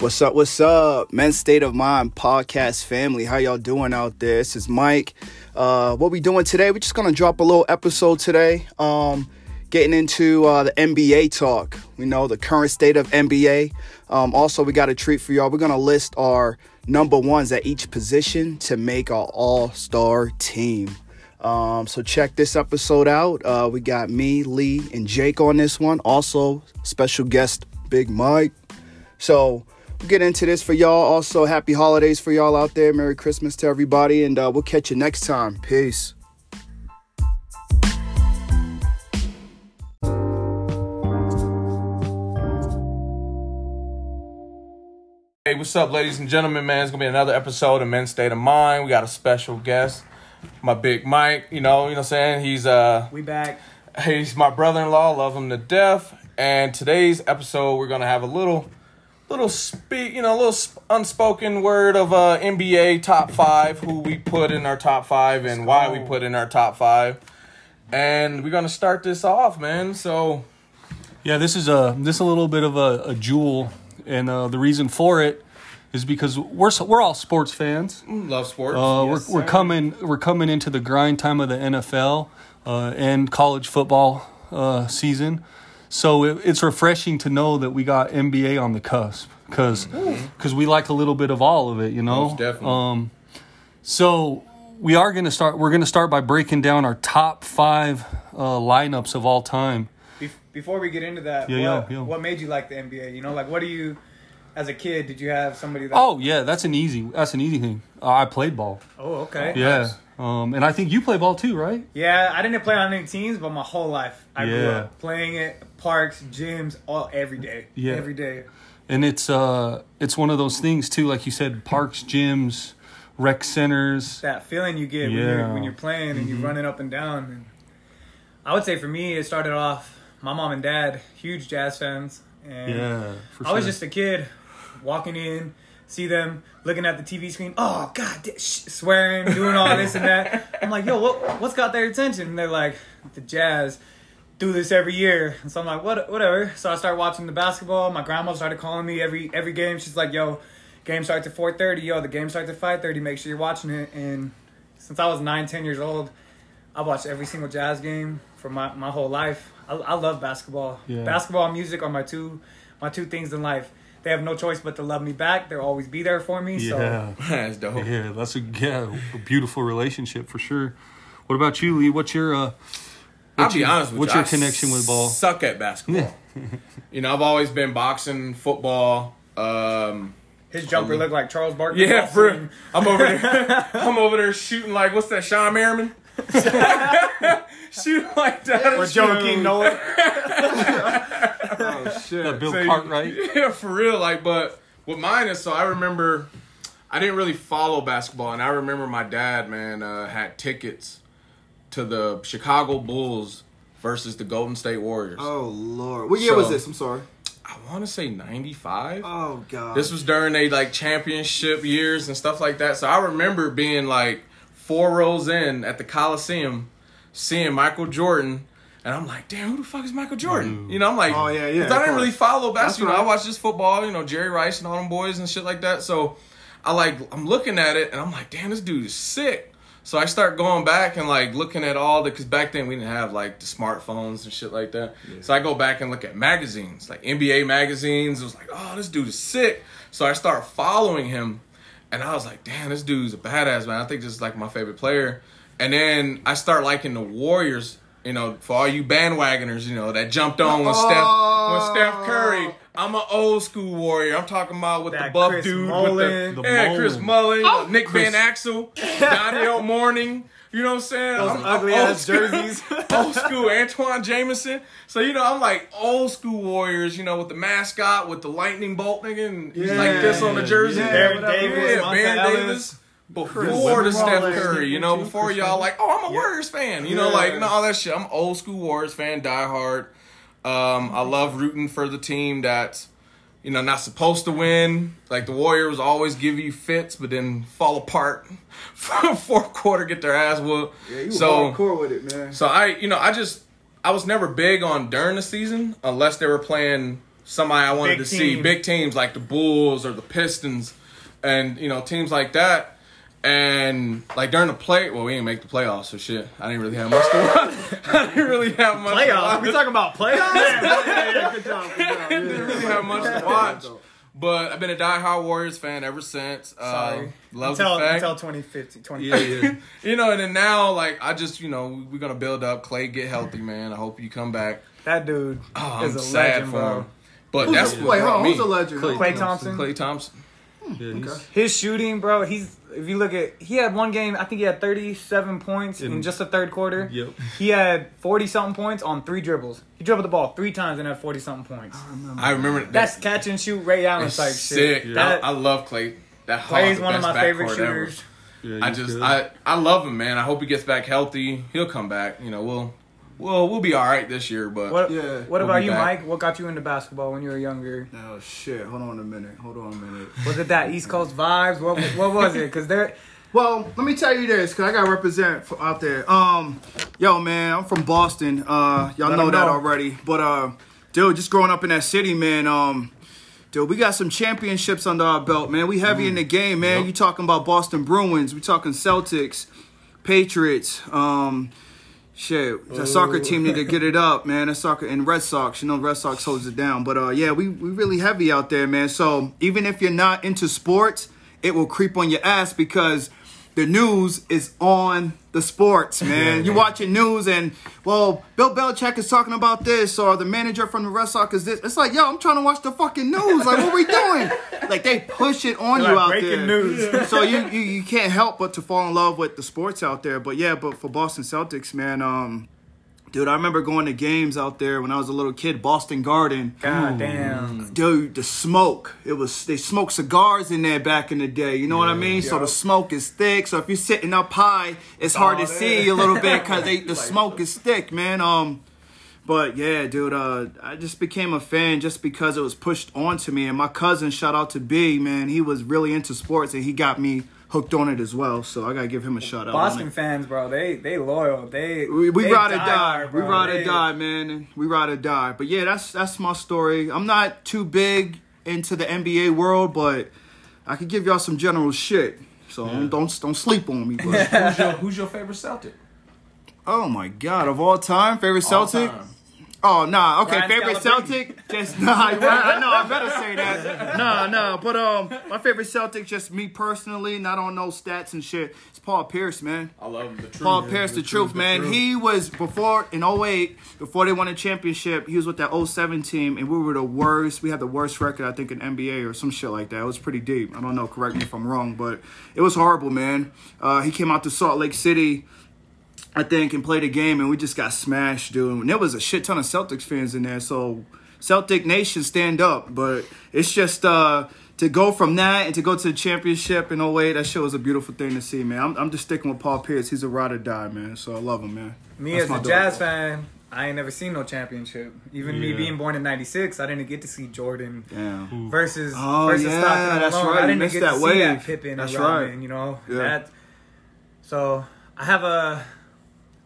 What's up? What's up? Men's State of Mind podcast family. How y'all doing out there? This is Mike. Uh, what we doing today? We're just gonna drop a little episode today. Um, getting into uh, the NBA talk. We know the current state of NBA. Um, also, we got a treat for y'all. We're gonna list our number ones at each position to make our All Star team. Um, so check this episode out. Uh, we got me, Lee, and Jake on this one. Also, special guest Big Mike. So we'll get into this for y'all. Also, happy holidays for y'all out there. Merry Christmas to everybody, and uh, we'll catch you next time. Peace. Hey, what's up, ladies and gentlemen, man? It's gonna be another episode of Men's State of Mind. We got a special guest, my big Mike. You know, you know what I'm saying? He's uh We back. he's my brother-in-law, love him to death. And today's episode we're gonna have a little little speak, you know, a little sp- unspoken word of uh NBA top five, who we put in our top five and why we put in our top five. And we're gonna start this off, man. So Yeah, this is a this is a little bit of a, a jewel, and uh, the reason for it is because we're we're all sports fans. love sports. Uh, Yes, we're we're sir. coming we're coming into the grind time of the NFL uh, and college football uh, season, so it, it's refreshing to know that we got NBA on the cusp because because we like a little bit of all of it, you know. Most definitely. Um, so we are going to start. We're going to start by breaking down our top five uh, lineups of all time. Bef- Before we get into that, Yeah, what, yeah, yeah. what made you like the NBA? You know, like what do you, as a kid, did you have somebody that? Oh yeah, that's an easy. That's an easy thing. Uh, I played ball. oh, okay. Yeah, um, and I think you play ball too, right? Yeah, I didn't play on any teams, but my whole life I grew up playing it, parks, gyms, all every day. Yeah. every day. And it's uh, it's one of those things too, like you said, parks, gyms, rec centers. That feeling you get when Yeah. Mm-hmm. you're when you're playing and you're running up and down. And I would say for me, it started off. My mom and dad, huge jazz fans, and Yeah, for I was sure. just a kid walking in, see them looking at the TV screen. Oh God, sh- swearing, doing all this and that. I'm like, yo, what, what's got their attention? And they're like, the Jazz do this every year. And so I'm like, what, whatever. So I start watching the basketball. My grandma started calling me every every game. She's like, yo, game starts at 4:30. Yo, the game starts at 5:30. Make sure you're watching it. And since I was nine, ten years old, I watched every single Jazz game for my, my whole life. I, I love basketball. Yeah. Basketball and music are my two my two things in life. They have no choice but to love me back. They'll always be there for me. Yeah, That's dope. yeah, that's a yeah, a beautiful relationship for sure. What about you, Lee? What's your uh, I'll be your, honest with what's you. your I connection with ball? Suck at basketball. you know, I've always been boxing, football. Um, his jumper looked like Charles Barkley. yeah, Ball for. I'm over there. I'm over there shooting like what's that? Sean Merriman. Shoot like that. Or Joakim Noah. Oh shit. That Bill So, Cartwright. Yeah, for real. Like, but with mine is so I remember I didn't really follow basketball, and I remember my dad, man, uh, had tickets to the Chicago Bulls versus the Golden State Warriors. Oh Lord, what year was this? I'm sorry. I want to say '95. Oh God. This was during they like championship years and stuff like that. So I remember being like four rows in at the Coliseum, seeing Michael Jordan, and I'm like, damn, who the fuck is Michael Jordan? You know, I'm like, Oh, yeah, yeah, 'cause I didn't really follow basketball. right. I watched just football, you know, Jerry Rice and all them boys and shit like that. So I like, I'm looking at it and I'm like, damn, this dude is sick. So I start going back and like looking at all the because back then we didn't have like the smartphones and shit like that. So I go back and look at magazines, like NBA magazines. It was like, oh, this dude is sick. So I start following him, and I was like, damn, this dude's a badass man. I think this is like my favorite player. And then I start liking the Warriors. You know, for all you bandwagoners, you know that jumped on when Steph when Steph oh. Curry. I'm an old school warrior. I'm talking about with the buff Chris dude Mullin. with the, The yeah, Chris Mullin. Mullen, oh, uh, Nick Van Exel, Daniel Morning. You know what I'm saying? Those I'm, ugly I'm old ass school- jerseys. old school Antawn Jamison. So you know, I'm like old school Warriors. You know, with the mascot with the lightning bolt nigga, and he's like this on the jersey. yeah, Baron. Davis, Yeah, Monta Baron Davis. Before the Steph Curry, you know, before y'all like, oh, I'm a Warriors fan, you know, like, no, all that shit. I'm old school Warriors fan, die hard. Um, I love rooting for the team that's, you know, not supposed to win. Like the Warriors always give you fits, but then fall apart. Fourth quarter, get their ass whooped. Yeah, you so, hardcore with it, man. so I, you know, I just I was never big on during the season unless they were playing somebody I wanted Big to see. Big teams like the Bulls or the Pistons, and you know teams like that. And like during the play, well, we didn't make the playoffs, so shit. I didn't really have much to watch. I didn't really have much. To Playoffs. watch. We talking about playoffs? yeah, yeah, good job, good job. didn't really have much to watch. But I've been a diehard Warriors fan ever since. Uh, Sorry. Love until the fact. until 2050, 2050. Yeah, yeah. you know, and then now, like, I just, you know, we're gonna build up. Klay, get healthy, man. I hope you come back. That dude Oh, is I'm a sad legend, for bro. him. But Who's that's the, what wait, hold on, me. who's the legend? Klay Klay Thompson. Klay Thompson. Yeah, Okay. His shooting, bro. He's if you look at he had one game. I think he had 37 points in, In- just the third quarter. Yep. He had 40 something points on three dribbles. He dribbled the ball three times and had 40 something points. I remember that. That's catch and shoot Ray Allen It's type sick. shit. I, That, I love Klay. That Klay's one of my favorite backcourt shooters. yeah, I just, good. I, I love him, man. I hope he gets back healthy. He'll come back. You know, we'll, we'll, we'll be all right this year. But What, Yeah. what We'll about you, back. Mike? What got you into basketball when you were younger? Oh shit! Hold on a minute. Hold on a minute. Was it that East Coast vibes? What what was it? Because there, Well, let me tell you this, cause I gotta represent for out there. Um, yo, man, I'm from Boston. Uh, y'all know, know 'em that already. But uh, dude, just growing up in that city, man. Um, dude, we got some championships under our belt, man. We heavy in the game, man. Yep. You talking about Boston Bruins? We talking Celtics, Patriots. Um. Shit, the soccer team need to get it up, man. The soccer and Red Sox, you know, Red Sox holds it down. But uh, yeah, we we really heavy out there, man. So even if you're not into sports, it will creep on your ass because the news is on the sports, man. you watching news and well, Bill Belichick is talking about this, or the manager from the Red Sox is this. It's like, yo, I'm trying to watch the fucking news. Like, what we doing? like they push it on They're you like out breaking there. news. so you, you you can't help but to fall in love with the sports out there. But yeah, but for Boston Celtics, man, um, dude, I remember going to games out there when I was a little kid, Boston Garden. God damn. Dude, the smoke. It was they smoked cigars in there back in the day. You know what I mean? So the smoke is thick. So if you're sitting up high, it's hard to see a little bit because the smoke is thick, man. Um, but yeah, dude, uh, I just became a fan just because it was pushed onto me. And my cousin, shout out to B, man, he was really into sports and he got me hooked on it as well. So I gotta give him a shout out. Boston fans, bro, they they loyal. They We, we they ride or die die. hard, we bro. ride They- or die, man. We ride or die. But yeah, that's that's my story. I'm not too big into the NBA world, but I could give y'all some general shit. So don't, don't don't sleep on me. But who's your, who's your favorite Celtic? oh my god, of all time, favorite All Celtic. time. Oh nah, okay, Ryan favorite Scalabrine. Celtic. Just nah, I know I better say that. Nah, nah, but um, my favorite Celtic, just me personally, not on no stats and shit. It's Paul Pierce, man. I love him, the truth. Paul Pierce, the, truth, man. He was before in 08, before they won a championship. He was with that 07 team, and we were the worst. We had the worst record, I think, in NBA or some shit like that. It was pretty deep. I don't know. Correct me if I'm wrong, but it was horrible, man. Uh, he came out to Salt Lake City. I think, and played a game, and we just got smashed, dude. And there was a shit ton of Celtics fans in there, so Celtic Nation stand up. But it's just uh, to go from that and to go to the championship in 08, that shit was a beautiful thing to see, man. I'm, I'm just sticking with Paul Pierce. He's a ride or die, man. So I love him, man. Me That's as a dog. Jazz fan, I ain't never seen no championship. Even me being born in '96, I didn't get to see Jordan Damn. versus Oh, versus yeah, Stockton that's Malone. right. I didn't missed get that to see wave. that Pippen That's and right. You know Yeah. that. So I have a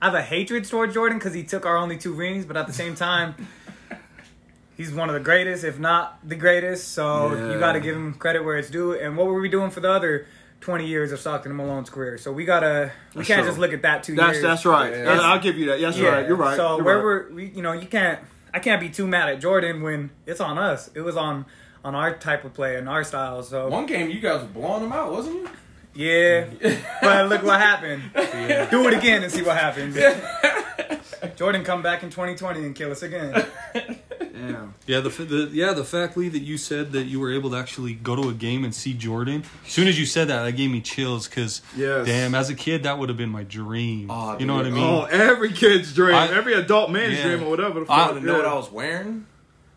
I have a hatred towards Jordan because he took our only two rings, but at the same time. He's one of the greatest, if not the greatest. So Yeah. you got to give him credit where it's due. And what were we doing for the other twenty years of Stockton and Malone's career? So we gotta, we That's can't true. just look at that two That's years. that's right. Yeah. I'll give you that. That's right. You're right. So You're where right. we're, we, you know, you can't, I can't be too mad at Jordan when it's on us. It was on, on our type of play and our style. So One game you guys were blowing them out, wasn't you? Yeah, but look what happened. Do it again and see what happens. Jordan come back in 2020 and kill us again. Damn. Yeah, the, the yeah the fact Lee that you said that you were able to actually go to a game and see Jordan. As soon as you said that, that gave me chills because Yes. damn, as a kid that would have been my dream. Oh, you know what I mean? Oh, every kid's dream, I- every adult man's Yeah. dream, or whatever. The I- fuck. You wanna know what. I was wearing?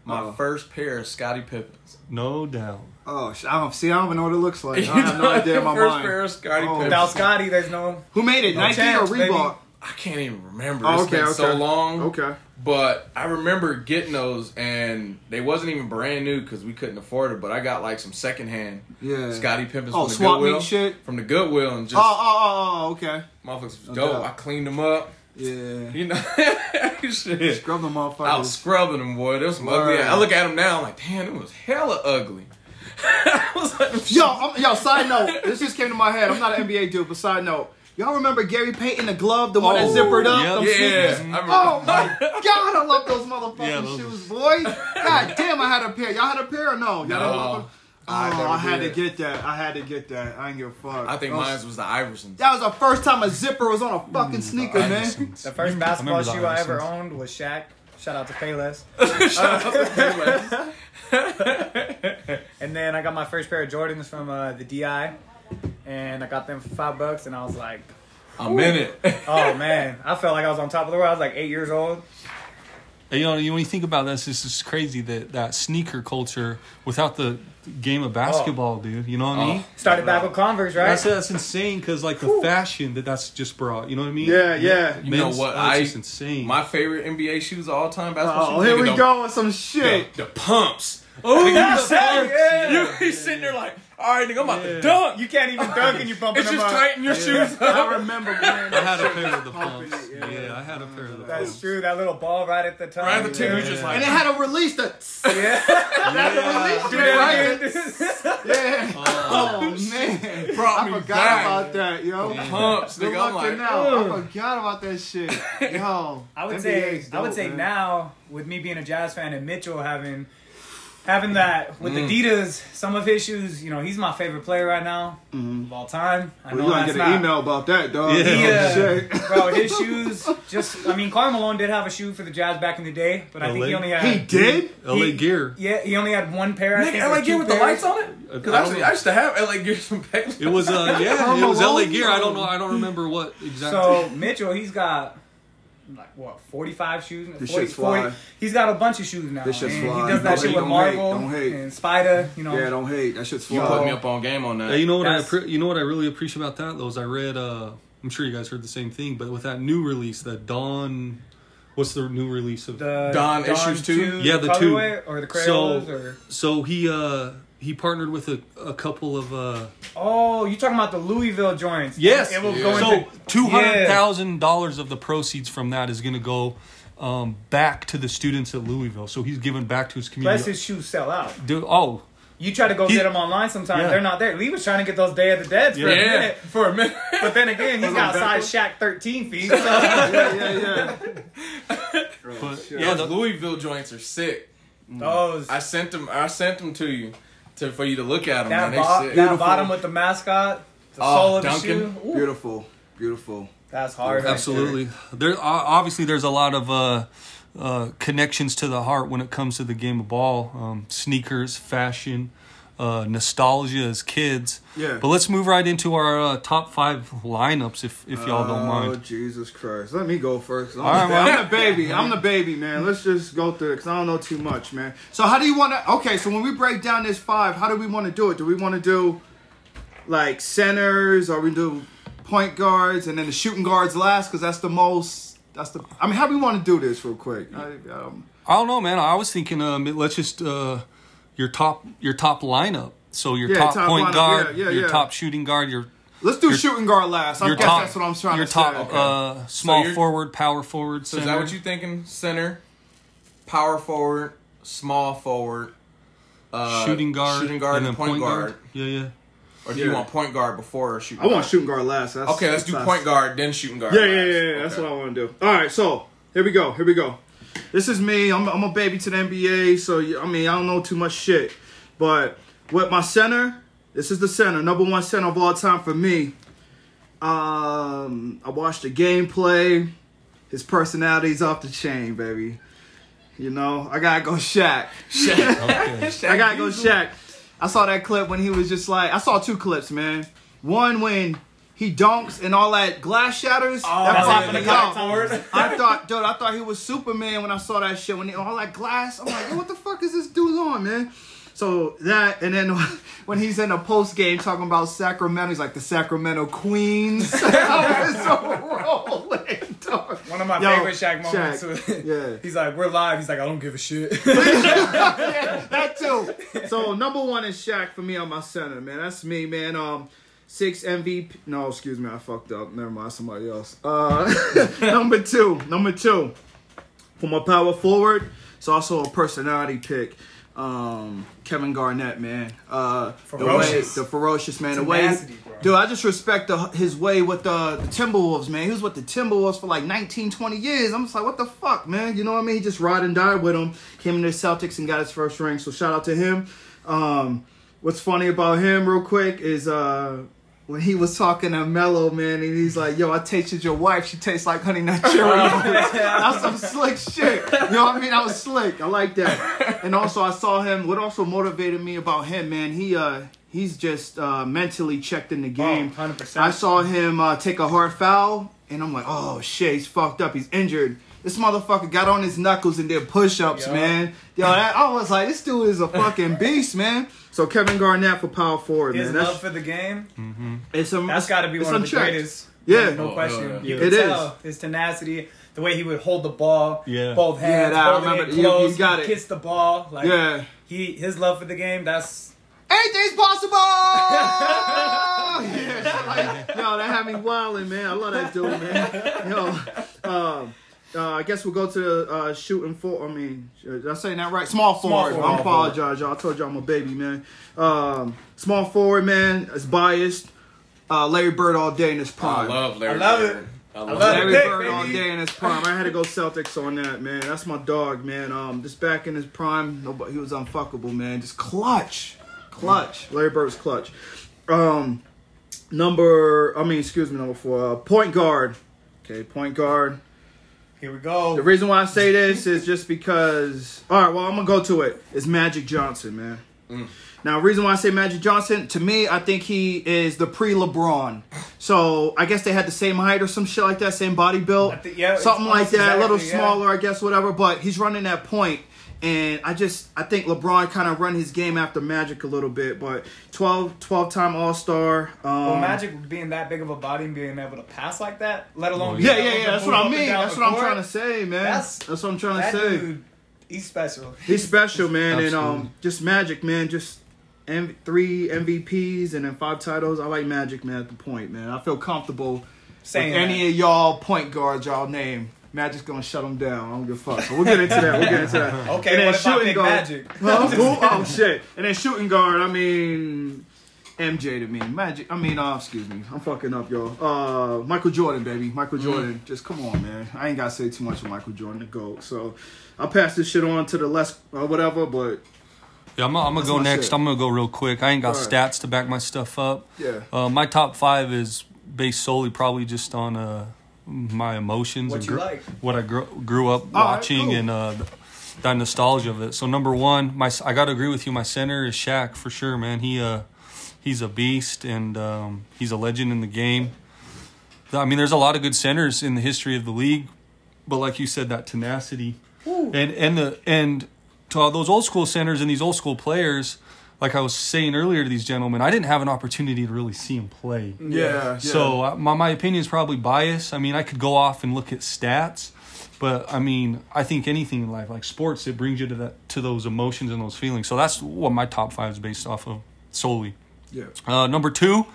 My Uh-oh. first pair of Scottie Pippins. No doubt. Oh, sh- I don't see. I don't even know what it looks like. I have no idea in my first mind. pair of Scottie Oh. Pippins. Without Scotty, there's no. Who made it? No Nike chance, or baby. Reebok? I can't even remember. Oh, It's okay, been okay. so long. Okay. But I remember getting those, and they wasn't even brand new because we couldn't afford it. But I got like some secondhand Yeah. Scottie Pippins Oh, from the swap meet Goodwill. shit? From the Goodwill, and just Oh, oh, oh, oh, oh okay. motherfuckers was oh, dope. doubt. I cleaned them up. Yeah. You know, shit. Scrub them off. I was scrubbing them, boy. There was some ugly. Word. I look at them now, I'm like, damn, it was hella ugly. I was like, Yo, I'm, yo, side note. This just came to my head. I'm not an NBA dude, but side note. Y'all remember Gary Payton, the glove, the one that Oh, zippered up? yep. yeah. sneakers? I Oh my god, I love those motherfucking Yeah, those- shoes, boy. God damn, I had a pair. Y'all had a pair or no? Y'all No. had a motherfucker- Oh, I never I had to get that. I had to get that. I ain't give a fuck. I think Those- mine was the Iversons. That was the first time a zipper was on a mm, fucking sneaker, man. The first basketball remember the shoe I ever owned was Shaq. Shout out to Payless. Shout out to Payless. And then I got my first pair of Jordans from uh, the DI, and I got them for five bucks, and I was like, I'm in it. oh man, I felt like I was on top of the world. I was like eight years old. And, you know, when you think about this, it's just crazy that that sneaker culture without the game of basketball, oh. dude. You know what I oh. mean? Started back with Converse, right? That's that's insane because like the fashion that that's just brought. You know what I mean? Yeah, yeah. You know Men's- what? That's I just insane. My favorite NBA shoes of all time. Basketball Oh, shoes. here nigga, we the- go with some shit. The, the pumps. oh, Nigga, you Yeah, yeah. You be sitting there like, all right, nigga, I'm about Yeah. to dunk. You can't even dunk and you bumping It's them just up. tighten your shoes I up. remember wearing I had a pair of the pumps. it, Yeah, I had a pair of the That's pumps. That's true. That little ball right at the top. Right at the tip, yeah. you just like- And it had a release that. yeah. That Do release shit, right? that. Yeah. Oh, oh man. Brought I forgot back. about that, yo. Pumps, Good nigga. I'm like, now. I forgot about that shit. Yo. I would NBA's say I would say man. now with me being a Jazz fan and Mitchell having having that with Mm. Adidas, some of his shoes, you know, he's my favorite player right now of all time. I Well, know you gotta that's get an not, email about that, dog. Yeah. He, uh, bro, his shoes just I mean Karl Malone did have a shoe for the Jazz back in the day, but I think he only had He did? LA Gear. Yeah, he only had one pair. I think, Nigga, or LA Gear with the lights on it? Because I I, used- I used to have LA Gears from Payless. It was uh yeah, it was LA Gear. I don't know. I don't remember what exactly. So Mitchell, he's got like what forty five shoes. This 40, shit's fly. He's got a bunch of shoes now. This shit's and fly. He does that Don't shit hate, with don't Marvel hate, don't hate. and Spider. You know. Yeah, don't hate. That shit's fly. You put me up on game on that. Hey, you know what I That's- appre- you know what I really appreciate about that though is I read uh I'm sure you guys heard the same thing, but with that new release, that Dawn what's the new release of the Don issues two? Yeah, the two. or the Crayolas So- or so he uh he partnered with a, a couple of uh oh, you talking about the Louisville joints? yes it will Yeah. go so into two hundred thousand dollars of the proceeds from that is gonna go um back to the students at Louisville. So he's giving back to his community. Plus his shoes sell out. Dude, oh You try to go He- get them online sometimes, Yeah. they're not there. Lee was trying to get those Day of the Dead for Yeah. a minute. for a minute. But then again, he's got size Shaq 13 feet. So. Yeah, yeah, yeah. but yeah, Those the, Louisville joints are sick. Those. I sent them. I sent them to you, to for you to look at them. That, man. They bo- sick. that Beautiful. bottom with the mascot, the Oh, sole of the shoe. Ooh, Beautiful. Beautiful. that's hard. right Absolutely. There o- obviously there's a lot of uh, uh, connections to the heart when it comes to the game of ball, um, sneakers, fashion, uh, nostalgia as kids. Yeah. But let's move right into our uh, top five lineups, if if y'all don't mind. Oh. Jesus Christ. Let me go first. I'm, All the, right, I'm the baby. I'm the baby, man. Let's just go through it because I don't know too much, man. So, how do you want to. Okay, so when we break down this five, how do we want to do it? Do we want to do like centers or we do point guards and then the shooting guards last because that's the most. That's the. I mean, how do we want to do this real quick? I, um, I don't know, man. I was thinking, um, let's just uh, your top your top lineup. So your Yeah, top, top point lineup. guard, Yeah, yeah, your yeah. top shooting guard, your let's do Your- shooting guard last. I guess top that's what I'm trying your to top say. Okay. uh, small you're- forward, power forward, So center. is that what you're thinking? Center, power forward, small forward, uh, shooting guard, shooting guard, and and then point, guard. Yeah, yeah. Or do you want point guard before or shooting? I want shooting guard last. That's, Okay, let's do point guard then shooting guard. Yeah, yeah, last. yeah, yeah. That's Okay. what I want to do. All right, so here we go. Here we go. This is me. I'm, I'm a baby to the NBA, so I mean I don't know too much shit, but with my center, this is the center, number one center of all time for me. Um, I watched the gameplay. His personality's off the chain, baby. You know, I gotta go Shaq. Okay. I gotta go Shaq. I saw that clip when he was just like, I saw two clips, man. One when he dunks and all that glass shatters. that that's popped happening me to. Towers. I thought, dude, I thought he was Superman when I saw that shit. When he, all that glass, I'm like, yo, what the fuck is this dude on, man? So that, and then when he's in a post game talking about Sacramento, he's like the Sacramento Queens. I was so rolling. One of my Yo, favorite Shaq moments. Shaq, yeah. He's like, we're live. He's like, I don't give a shit. yeah, that too. So number one is Shaq for me on my center, man. That's me, man. Um, six MVP. No, excuse me, I fucked up. Never mind, somebody else. Uh, number two, number two, for my power forward. It's also a personality pick. Um, Kevin Garnett, man. Uh, Ferocious. The, way, the ferocious man. The way, bro. dude, I just respect the, his way with the, the Timberwolves, man. He was with the Timberwolves for like 19, 20 years. I'm just like, what the fuck, man? You know what I mean? He just ride and die with him. Came into the Celtics and got his first ring. So shout out to him. Um, what's funny about him, real quick, is uh, when he was talking to Melo, man, and he's like, "Yo, I tasted your wife. She tastes like honey nut Cheerios." That's some slick shit. You know what I mean? That was slick. I like that. And also, I saw him. What also motivated me about him, man? He uh, he's just uh, mentally checked in the game. 100%. I saw him uh, take a hard foul, and I'm like, "Oh shit, he's fucked up. He's injured." This motherfucker got on his knuckles and did push-ups, Yo. man. Yo, that, I was like, this dude is a fucking beast, man. So Kevin Garnett for power forward, man. His man. love for the game, it's some, that's got to be one of the unchecked. greatest. Yeah. no Oh, question. hell yeah. You It could is. tell his tenacity, the way he would hold the ball, Yeah. both Yeah, hands, that- I hold it remember- you- close, you got it. kiss the ball. Like Yeah. he, his love for the game. That's Anything's possible. yeah, like, yo, that had me wilding, man. I love that dude, man. Yo, um, uh, I guess we'll go to the uh, shooting for. I mean, did I say that right? Small forward. forward. I apologize, y'all. I told y'all I'm a baby, man. Um, small forward, man. It's biased. Uh, Larry Bird all day in his prime. I love Larry. I love Bird. it. I love, love Larry it. Bird all day in his prime. I had to go Celtics on that, man. That's my dog, man. Um, just back in his prime, nobody, he was unfuckable, man. Just clutch, clutch. Larry Bird's clutch. Um, number, I mean, excuse me, number four, uh, point guard. Okay, point guard. Here we go. The reason why I say this is just because. All right, well, I'm gonna go to it. It's Magic Johnson, man. Mm. Now, the reason why I say Magic Johnson, to me, I think he is the pre-LeBron. So I guess they had the same height or some shit like that, same body build, think- yeah, something like almost that, a little yeah. smaller, I guess, whatever. But he's running that point, and I just I think LeBron kind of run his game after Magic a little bit. But 12, 12 time All Star. Um, Well, Magic being that big of a body and being able to pass like that, let alone Yeah, being yeah, yeah. That's what I mean. That's what I'm court, trying to say, man. That's- That's, what I'm trying to say. dude, he's special. He's special, man, and um, just Magic, man. Just M- three MVPs and then five titles. I like Magic, man. At the point, man, I feel comfortable Saying with any of y'all point guards y'all name. Magic's gonna shut them down. I don't give a fuck. So we'll get into that. We'll get into that. Okay, And then what shooting guard- Magic? Huh? Who? oh shit! And then shooting guard. I mean, MJ to me. Magic. I mean, uh, excuse me. I'm fucking up, y'all. Uh, Michael Jordan, baby. Michael Jordan. Just come on, man. I ain't gotta say too much of Michael Jordan to go. So I'll pass this shit on to the less uh, whatever. But Yeah, I'm, I'm gonna go next. shit. I'm gonna go real quick. I ain't got Alright. stats to back my stuff up. yeah. Uh, my top five is based solely probably just on uh, my emotions What and you gr- like. what I grew, grew up Alright, watching cool. and uh, that nostalgia of it. So number one, my I got to agree with you. My center is Shaq for sure, man. He uh he's a beast and um, he's a legend in the game. I mean, there's a lot of good centers in the history of the league, but like you said, that tenacity and and the and to all those old school centers and these old school players, like I was saying earlier to these gentlemen, I didn't have an opportunity to really see him play. Yeah. yeah. So uh, my my opinion is probably biased. I mean, I could go off and look at stats, but I mean, I think anything in life, like sports, it brings you to that to those emotions and those feelings. So that's what my top five is based off of solely. yeah. Uh, number two,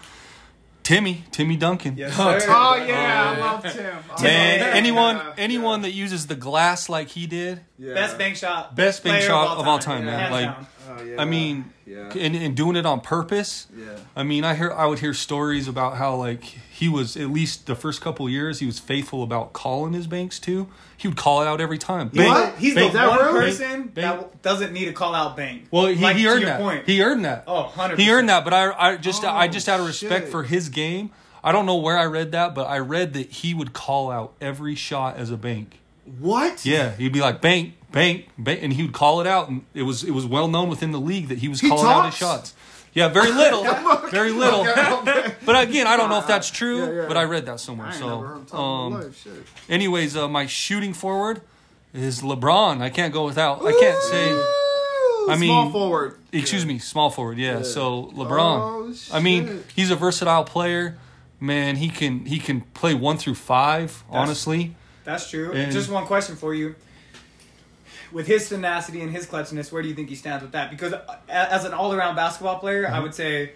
Timmy, Timmy Duncan. Yes, Oh, sir. yeah, I love Tim. Oh, Man, yeah, anyone yeah, anyone that uses the glass like he did, yeah. Best bank shot. Best bank player shot of all time, Yeah. man. Hands Like, down. Oh, yeah. I mean, yeah. and, and doing it on purpose. Yeah. I mean, I hear I would hear stories about how like he was at least the first couple years he was faithful about calling his banks too. He would call it out every time. What? he's Bank- the that one person Bank- that doesn't need to call out bank. Well, he, Like, he earned that. Point. He earned that. Oh, 100%. He earned that, but I I just I Oh, just out of respect shit. for his game. I don't know where I read that, but I read that he would call out every shot as a bank. What? Yeah, he'd be like bank, bank, bank, and he would call it out, and it was it was well known within the league that he was He calling out his talks? shots. Yeah, very little, very little. But again, I don't know if that's true, Yeah, yeah. but I read that somewhere. I ain't so, never heard him talk in um, life. Shit. anyways, uh, my shooting forward is LeBron. I can't go without. I can't say. I small mean- forward. Excuse me, small forward. Yeah. So LeBron. Oh, I mean, shit. he's a versatile player. Man, he can he can play one through five. honestly, That's true. And- Just one question for you. With his tenacity and his clutchness, where do you think he stands with that? Because as an all-around basketball player, Mm-hmm. I would say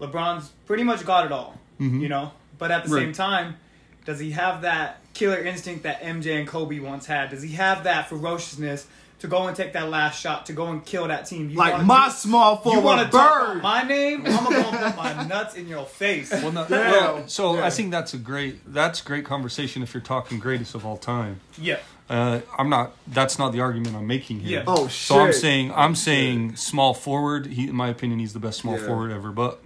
LeBron's pretty much got it all, you know. But at the Mm-hmm. Right. same time, does he have that killer instinct that MJ and Kobe once had? Does he have that ferociousness to go and take that last shot to go and kill that team? You Like my do- small forward You wanna talk bird. my name? I'm gonna go and put my nuts in your face. Well, no, Yeah. well, so Yeah. I think that's a great that's great conversation if you're talking greatest of all time. Yeah. Uh, I'm not. That's not the argument I'm making here. Yeah. Oh So I'm saying I'm saying small forward. He, in my opinion, he's the best small Yeah. forward ever. But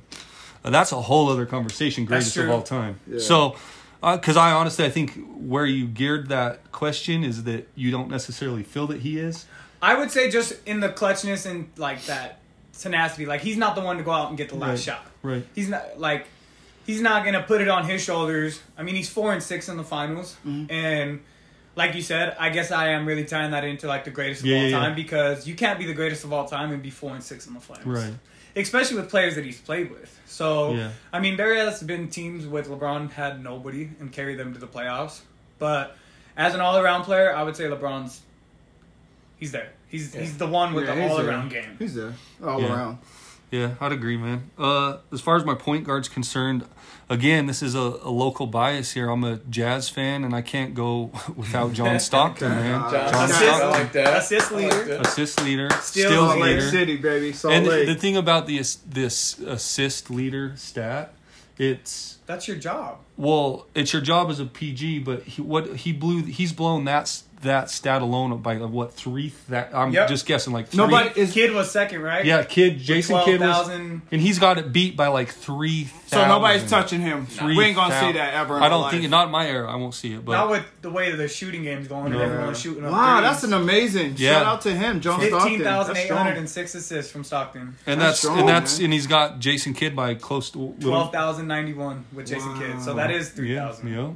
uh, that's a whole other conversation. Greatest of all time. Yeah. So, because I honestly, I think where you geared that question is that you don't necessarily feel that he is. I would say just in the clutchness and like that tenacity. Like he's not the one to go out and get the last Right. shot. Right. He's not like he's not gonna put it on his shoulders. I mean, he's four and six in the finals, Mm-hmm. and like you said, I guess I am really tying that into like the greatest of Yeah, all yeah, yeah. time because you can't be the greatest of all time and be four and six in the finals, Right. Especially with players that he's played with. So Yeah. I mean, there has been teams with LeBron had nobody and carried them to the playoffs, but as an all-around player, I would say LeBron's he's there. He's he's the one with Yeah, the all-around there. game. He's there all Yeah. around. Yeah, I'd agree, man. Uh, as far as my point guard's concerned, again, this is a, a local bias here. I'm a Jazz fan, and I can't go without John Stockton, man. John John Stockton. Stockton, like that. Assist I like leader. that. assist leader, still, steals Salt Lake leader. City, baby. Salt And the, Lake. the thing about the this assist leader stat, it's That's your job. well, it's your job as a PG, but he, what he blew, he's blown that s- that stat alone by what three? That I'm Yep. just guessing, like three. Nobody is Kidd was second, right? yeah, Kidd, Jason Kidd was, 12,000. and he's got it beat by like three. so nobody's touching him. we ain't gonna see that ever. In I don't think it. Not in my era. I won't see it. But Not with the way the shooting game's going No. and everyone's shooting up. Wow, threes. that's an amazing. Yeah. Shout out to him, John Stockton. Fifteen thousand That's eight strong. hundred and six assists from Stockton. and That's that's, strong, and that's man. and he's got Jason Kidd by close to little- Twelve thousand ninety one with Jason Wow. Kidd. So that is three thousand. Yeah, yeah.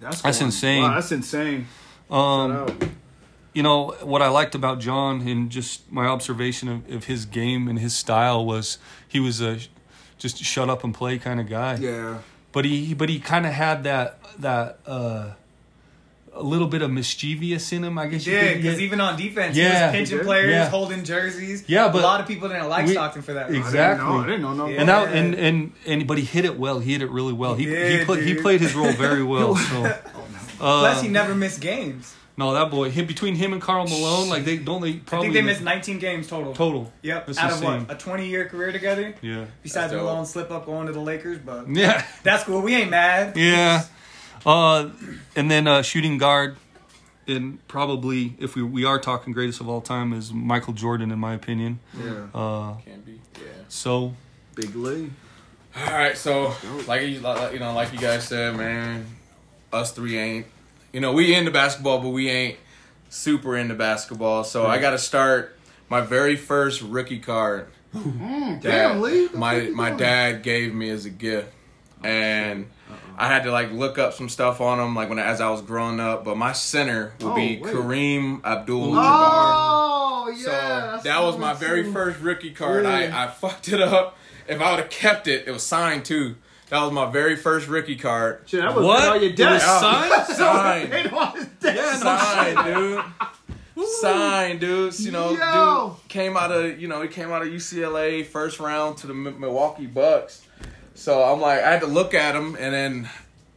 That's, That's insane. Wow, that's insane. Um, you know what I liked about John and just my observation of, of his game and his style was he was a just shut up and play kind of guy. Yeah. But he but he kind of had that that uh, a little bit of mischievous in him. I guess you Yeah, because even on defense, Yeah. he was pinching did? players, Yeah. holding jerseys. Yeah, but a lot of people didn't like we- Stockton for that. I reason. didn't Exactly. know. I didn't know. No. Yeah. and that and and and but he hit it well. He hit it really well. He He he, did, played he played his role very well. So. Plus, he Um, never missed games. No, that boy. Him, between him and Karl Malone, like they don't they I probably think they missed nineteen games total. total. Yep, That's out insane. of what a twenty-year career together. Yeah. Besides Malone slip up going to the Lakers, but Yeah. that's cool. We ain't mad. Yeah. Uh, and then uh, shooting guard, and probably if we we are talking greatest of all time is Michael Jordan in my opinion. Yeah. Uh, Can be. Yeah. so Big Lee. All right, so like you, like, you know, like you guys said, man, us three ain't, you know, we into basketball, but we ain't super into basketball. So I got to start my very first rookie card. Mm, damn, Lee. My my doing? dad gave me as a gift, and I had to like look up some stuff on him, like when as I was growing up. But my center will Oh, be wait. Kareem Abdul-Jabbar. Oh yeah. So that was my very too. first rookie card. Yeah. I, I fucked it up. If I would have kept it, it was signed too. That was my very first rookie card. Shit, that was What? all your It signed? Signed. His desk. Yeah, no Signed, dude. Signed, dude. You know, Yo. dude came out of you know he came out of UCLA first round to the M- Milwaukee Bucks. So I'm like, I had to look at him, and then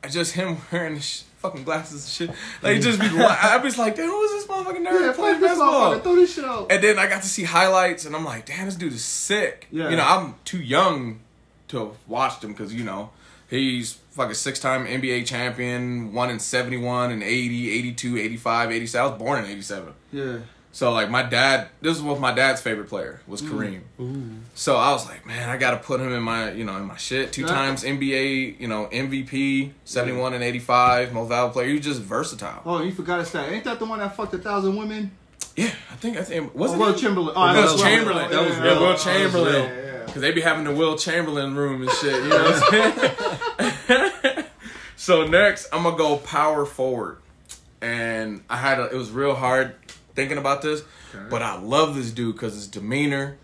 I just him wearing the sh- fucking glasses and shit. Like just be, I was like, damn, who is this motherfucking nerd Yeah, playing fuck basketball? Throw this shit out. And then I got to see highlights, and I'm like, damn, this dude is sick. Yeah. You know, I'm too young to have watched him because, you know, he's fucking six time NBA champion, one in 71 and 80, 82, 85, 87. I was born in 87. Yeah. So, like, my dad, this was my dad's favorite player, was mm. Kareem. So I was like, man, I got to put him in my, you know, in my shit. Two times NBA, you know, MVP, 71 and 85, most valuable player. He was just versatile. Oh, you forgot his stat. Ain't that the one that fucked a thousand women? Yeah, I think, I think, was Oh, Wilt him? Chamberlain. Wilt oh, that was Chamberlain. That was Yeah, Wilt yeah, yeah. Chamberlain. Yeah, yeah. Cause they be having the Wilt Chamberlain room and shit, you know what I'm saying? so next, I'm gonna go power forward, and I had a, it was real hard thinking about this, but I love this dude because his demeanor,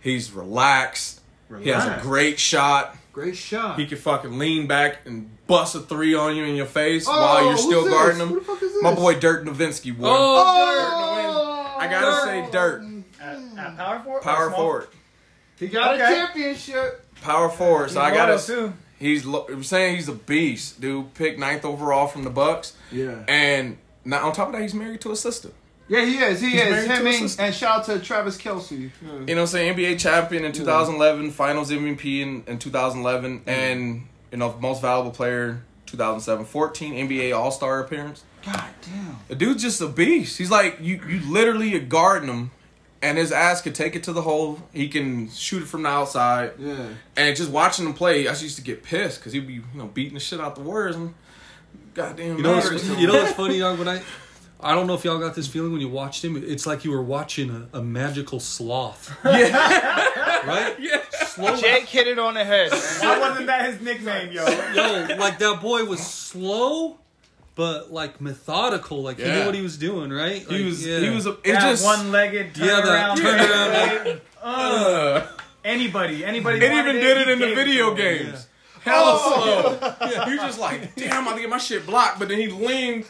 he's relaxed, relaxed. he has a great shot, Great shot. he can fucking lean back and bust a three on you in your face Oh, while you're who's still this? guarding Who him. the fuck is My boy Dirk Nowitzki, boy. Oh, oh I gotta say Dirk. At, mm. at power forward. Power small? forward. He got Okay. a championship. Power forward. So I He's gotta. too. He's I'm saying he's a beast, dude. Picked ninth overall from the Bucks, Yeah. and now on top of that, he's married to a sister. Yeah, he is. He He's is. Him and, and shout out to Travis Kelce. You know what I'm saying? NBA champion in 2011, Finals MVP in, in 2011, and you know most valuable player 2007, 14 NBA All Star appearance. God damn. The dude's just a beast. He's like you. You literally are guarding him, and his ass could take it to the hole. He can shoot it from the outside. Yeah. And just watching him play, I used to get pissed because he'd be you know beating the shit out the Warriors and goddamn. You know, what's, you know what's funny, Young? When I, I don't know if y'all got this feeling when you watched him. It's like you were watching a, a magical sloth, yeah, right? yeah. Slow, Jake hit it on the head. Why wasn't that his nickname, yo? yo, like that boy was slow, but like methodical. Like he Yeah. knew what he was doing, right? He Like, was. yeah. He was. A, it That just. one-legged turn Yeah, that around. turnaround, right? Uh, uh, anybody, anybody. it even did he it in the video to 'em. games. Hella slow. Yeah, he was just like, damn, I'm about to get my shit blocked, but then he leaned.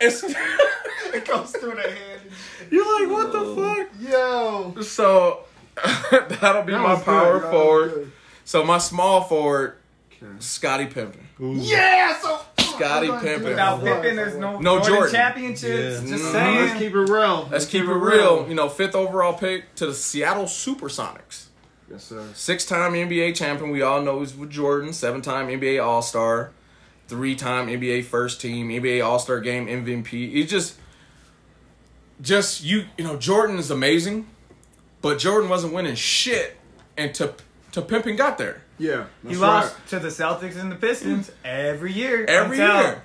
It's, it goes through the hand. you're like, what the fuck? Yo. So that'll be That my power good, yo. forward. So my small forward, Scotty Pimpin. Yeah, so Scottie I'm gonna Pippen. that. Without I was, Pippen, I there's no, No Jordan. championships. Yeah. Just Mhm. saying. Let's keep it real. Let's keep it real. You know, fifth overall pick to the Seattle Supersonics. Yes, sir. Six-time NBA champion. We all know he's with Jordan. Seven-time NBA All-Star. Three-time NBA First Team. NBA All-Star Game MVP. He's just, just you. You know, Jordan is amazing, but Jordan wasn't winning shit, and to to Pimpin got there Yeah. He lost right. to the Celtics and the Pistons every year. every until, year.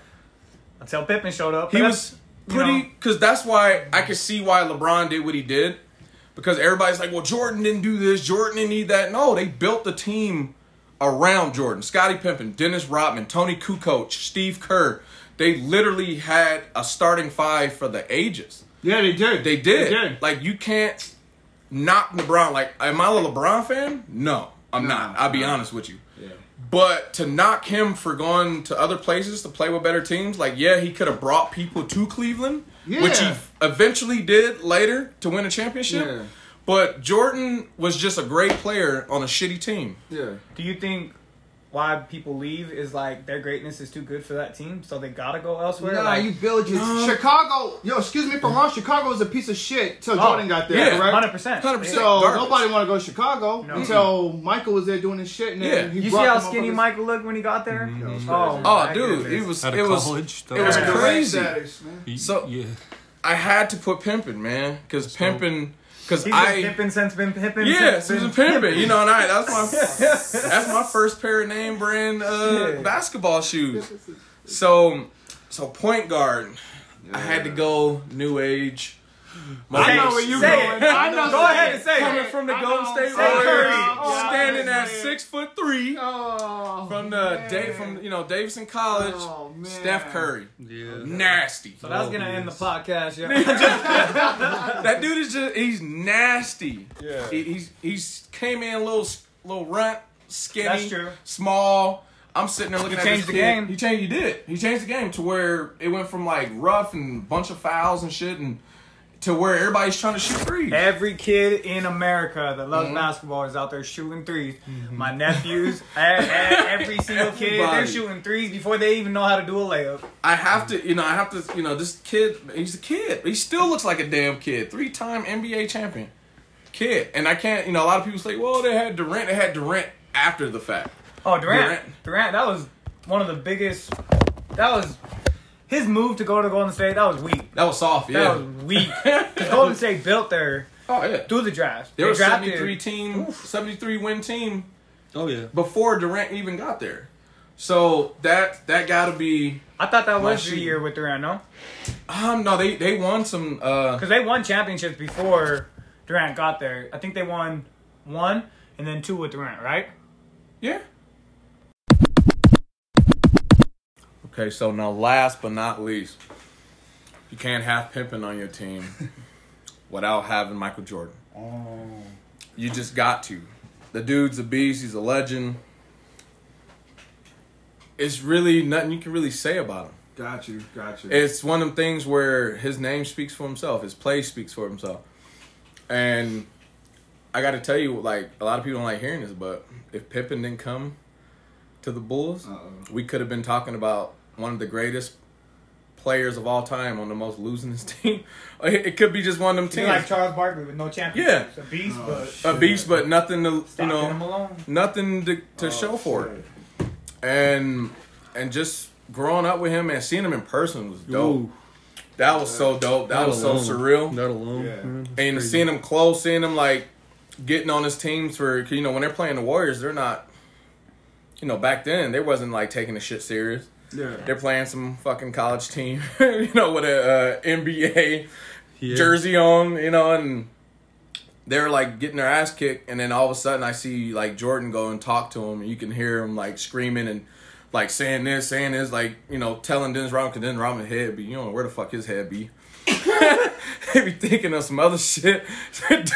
Until Pippen showed up. He was pretty because that's why I could see why LeBron did what he did because everybody's like, well, Jordan didn't do this, Jordan didn't need that. No, they built the team around Jordan. Scottie Pippen, Dennis Rodman, Toni Kukoc, Steve Kerr. They literally had a starting five for the ages. Yeah, they did. They did. They did. Like you can't knock LeBron. Like, am I a LeBron fan? No, I'm No, not. I'll be honest with you. Yeah. But to knock him for going to other places to play with better teams, like yeah, he could have brought people to Cleveland, which he eventually did later to win a championship. Yeah. But Jordan was just a great player on a shitty team. Yeah. Do you think why people leave is like their greatness is too good for that team, so they gotta go elsewhere? Nah, like, you build your No. Chicago. Yo, excuse me for wrong. Chicago was a piece of shit till oh, Jordan got there, yeah, correct? hundred percent. 100%. So Garbage. nobody want to go to Chicago No. until Michael was there doing his shit. And Yeah. he You see how skinny motherfuckers- Michael looked when he got there? Yo, it's Oh. Oh, dude, goodness. it was Out it of was college, it was Yeah. Crazy. status, man. So- yeah, I had to put pimping, man, because Pimpin, because He's I been pimping since been pimping. Yeah, since Susan been Pimpin. You know, and I that's my that's my first pair of name brand uh, Yeah. basketball shoes. So, so point guard. I had to go new age. My I know where you Say going. it. I know. Go ahead and say Coming it. from the Golden. State Warriors, oh, oh, oh, standing at six foot three Oh, from the man. day from you know Davidson College. Oh. Steph Curry, yeah. nasty. So that was gonna end the podcast. Yeah. That dude is just he's nasty. Yeah. He, he's he's came in a little little runt, skinny, That's true. small. I'm sitting there looking He at changed this the kid. game. He changed. He did. He changed the game to where it went from like rough and bunch of fouls and shit, and to where everybody's trying to shoot threes. Every kid in America that loves Mhm. basketball is out there shooting 3s My nephews, every single kid, they're shooting threes before they even know how to do a layup. I have to, you know, I have to, you know, this kid. He's a kid. He still looks like a damn kid. Three time NBA champion, kid. And I can't, you know, a lot of people say, well, they had Durant. They had Durant after the fact. Oh, Durant, Durant. Durant, that was one of the biggest. That was his move to go to Golden State. That was weak. That was soft. Yeah, that Yeah. was weak. 'Cause Golden State built there oh yeah. through the draft. They were drafted- 73 team, 73 win team Oh yeah. before Durant even got there. So that that got to be I thought that was the year with Durant, no? um no they they won some uh Because they won championships before Durant got there. I think they won one and then two with Durant, right? yeah. Okay, so now last but not least, you can't have pimping on your team without having Michael Jordan. Oh. You just got to. The dude's a beast. He's a legend. It's really nothing you can really say about him. Got you. Got you. It's one of them things where his name speaks for himself. His play speaks for himself. And I got to tell you, like a lot of people don't like hearing this, but if Pippen didn't come to the Bulls, Uh-oh. we could have been talking about one of the greatest players of all time on the most losingest team. It it could be just one of them He's teams, like Charles Barkley with no championships. A beast, Oh, but a beast, but nothing to you stop him know, nothing to, to Oh, show for it. And and just growing up with him and seeing him in person was dope. Ooh, That was so dope. That was so surreal. That alone. Yeah. and crazy. seeing him close, seeing him like getting on his teams for you know when they're playing the Warriors, they're not. You know, back then they wasn't like taking the shit serious. Yeah. They're playing some fucking college team, you know, with a uh, NBA Yeah. jersey on, you know, and they're like getting their ass kicked, and then all of a sudden I see like Jordan go and talk to him, and you can hear him like screaming and like saying this, saying this, like you know, telling Dennis Rodman, because Dennis Rodman's head be, you don't know where the fuck his head be. he be thinking of some other shit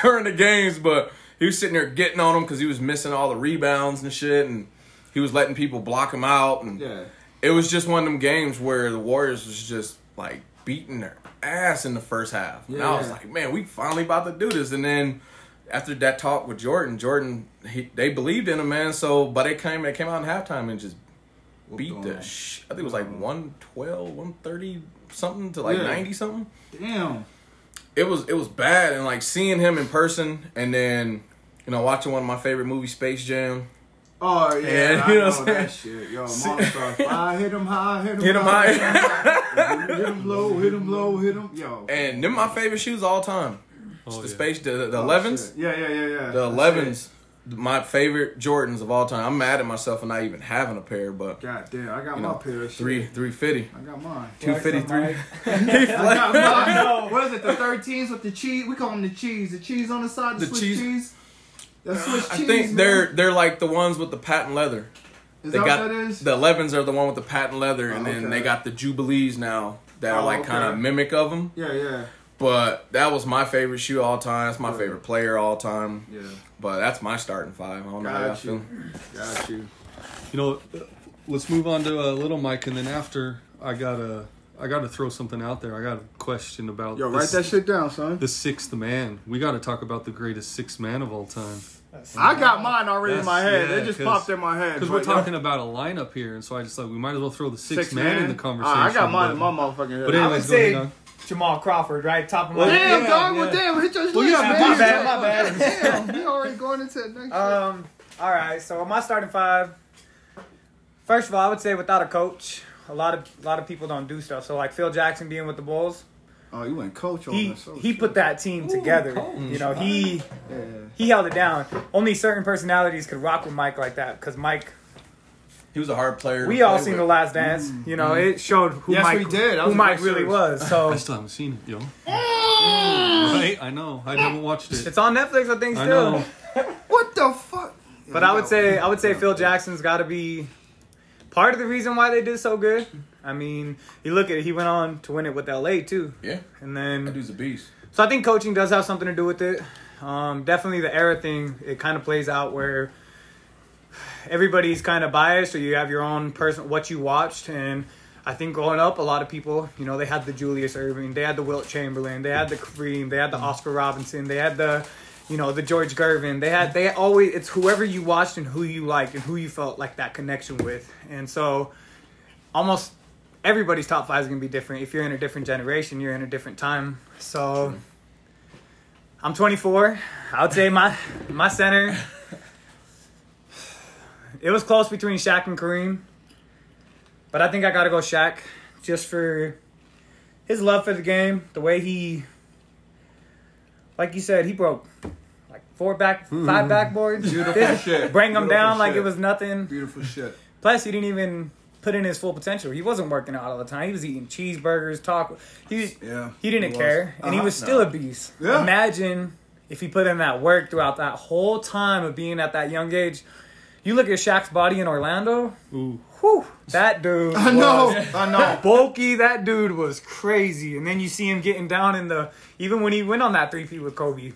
during the games, but he was sitting there getting on him because he was missing all the rebounds and shit, and he was letting people block him out, and Yeah. It was just one of them games where the Warriors was just like beating their ass in the first half. And I was Yeah. like, man, we finally about to do this. And then after that talk with Jordan, Jordan, he, they believed in him, man. So, but they came, they came out in halftime and just beat the sh- I think it was like 112, 130 something to like Yeah. 90 something. Damn. It was it was bad and like seeing him in person and then you know watching one of my favorite movies, Space Jam. Oh yeah, Yeah, I you know know what I'm that shit. Yo, Monster. I hit him high, hit him, Hit him high, high. hit him low, hit him low, hit him. Yo. and them my favorite shoes of all time. Oh, the yeah. space the the Oh, elevens. shit. Yeah, yeah, yeah, yeah. The elevens, my favorite Jordans of all time. I'm mad at myself for not even having a pair, but it. God damn, I got you my pair of three three fifty. I got mine. Two fifty three. I got mine. No. What is it? The 13s with the cheese. We call them the cheese. The cheese on the side. The, The Swiss cheese. cheese. The Swiss I think man. they're they're like the ones with the patent leather. Is They that got what that is? the elevens are the one with the patent leather, and Oh, then okay. they got the jubilees now that are Oh, like kind of mimic of them. yeah, yeah, But that was my favorite shoe all time. That's my Yeah. favorite player all time. yeah. But that's my starting five. I don't know how y'all Got you. feel. Got you. You know, let's move on to uh, Little Mike, and then after I gotta, I gotta throw something out there. I got a question about Yo, the write that shit down, son. The sixth man. We got to talk about the greatest sixth man of all time. I got mine already in my head. yeah, it just popped in my head. Because we're yo, talking about a lineup here, and so I just like we might as well throw the sixth six man, in the conversation. Ah, I got mine but, in my motherfucking head. But I anyways, would go say ahead, Jamal Crawford, right? Top of my Well, Damn, Yeah, dog. Well, damn, hit your Well, list, yeah, man. my bad, my bad. Damn, he already going into the next. Um. All right. So my starting five. First of all, I would say without a coach, a lot of a lot of people don't do stuff. So like Phil Jackson being with the Bulls, oh, you went coach on he this. He shit. put that team together. coach. You know, he Yeah. he held it down. Only certain personalities could rock with Mike like that because Mike. He was a hard player. We all seen with. The Last Dance. Mm. You know, it showed who Yes, Mike we did. Who Mike really was. So I still haven't seen it, yo. Mm. right? I know. I haven't watched it. it's on Netflix, I think. I Still. know. What the fuck? But I would say I would say Phil Jackson's got to be part of the reason why they did so good. I mean, you look at it; he went on to win it with LA too, Yeah, and then that dude's a beast. so I think coaching does have something to do with it. Um, definitely the era thing. It kind of plays out where everybody's kind of biased, or you have your own person what you watched, and I think growing up, a lot of people, you know, they had the Julius Erving, they had the Wilt Chamberlain, they had the Kareem, they had the Oscar Robinson, they had the, you know, the George Gervin. They had they always it's whoever you watched and who you liked and who you felt like that connection with, and so almost everybody's top five is gonna be different. If you're in a different generation, you're in a different time. So I'm 24. I would say my my center. It was close between Shaq and Kareem, but I think I gotta go Shaq just for his love for the game, the way he, like you said, he broke four back, five backboards. Beautiful shit. Bring them Beautiful down like shit. it was nothing. Beautiful shit. Plus, he didn't even put in his full potential. He wasn't working out all the time. He was eating cheeseburgers, talk. He Yeah. he didn't he was. care, and he Uh-huh. was still a beast. Yeah. Imagine if he put in that work throughout that whole time of being at that young age. You look at Shaq's body in Orlando. Ooh. Whew, that dude. I know. was I know. Bulky, that dude was crazy. And then you see him getting down in the. Even when he went on that three feet with Kobe,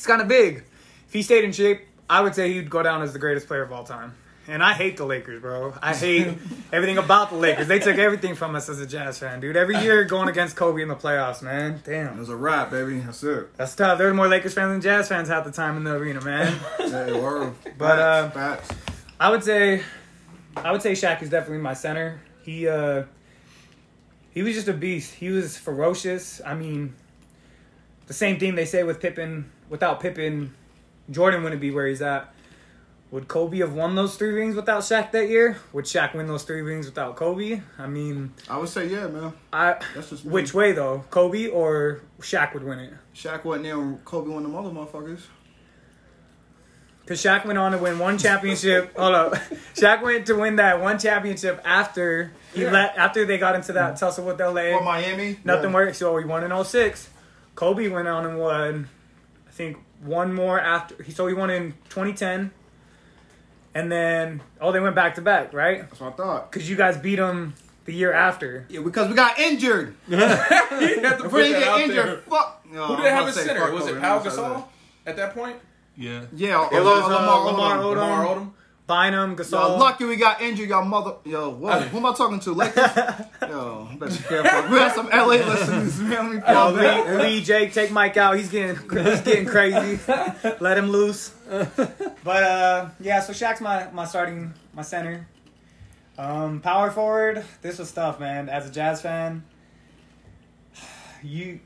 he's kind of big. If he stayed in shape, I would say he'd go down as the greatest player of all time. and I hate the Lakers, bro. I hate everything about the Lakers. They took everything from us as a Jazz fan, dude. Every year going against Kobe in the playoffs, man. Damn. It was a wrap, baby. That's it. that's tough. There's more Lakers fans than Jazz fans half the time in the arena, man. Hey, word. But, uh, Facts. I would say, I would say Shaq is definitely my center. He uh, he was just a beast. He was ferocious. I mean, the same thing they say with Pippen. Without Pippen, Jordan wouldn't be where he's at. Would Kobe have won those three rings without Shaq that year? Would Shaq win those three rings without Kobe? I mean, I would say yeah, man. I That's just me. which way though? Kobe or Shaq would win it? Shaq wasn't there when Kobe won the other motherfuckers. Because Shaq went on to win one championship. hold up, Shaq went to win that one championship after he Yeah. let after they got into that tussle with LA. For Miami. Nothing yeah. worked. So he won in 06. Kobe went on and won, I think, one more after. He So he won in 2010. And then, oh, they went back to back, right? That's what I thought. Because you guys beat him the year after. Yeah, because we got injured. You have to If we didn't get injured, there. fuck. No, Who did they have about as to say center? Was it I'm Pau gonna say Gasol at that point? Yeah. Yeah, It was, uh, Lamar, Lamar Odom. Odom. Lamar Odom. Bynum, Gasol. Y'all lucky we got injured, y'all mother. Yo, what? Who am I talking to? Lakers? Yo, better be careful. We have some LA listeners, man. Let me Yo, back. Lee, Lee, Jake, take Mike out. He's getting he's getting crazy. Let him loose. But uh, yeah, so Shaq's my my starting my center. Um, power forward. This was tough, man. As a Jazz fan, you.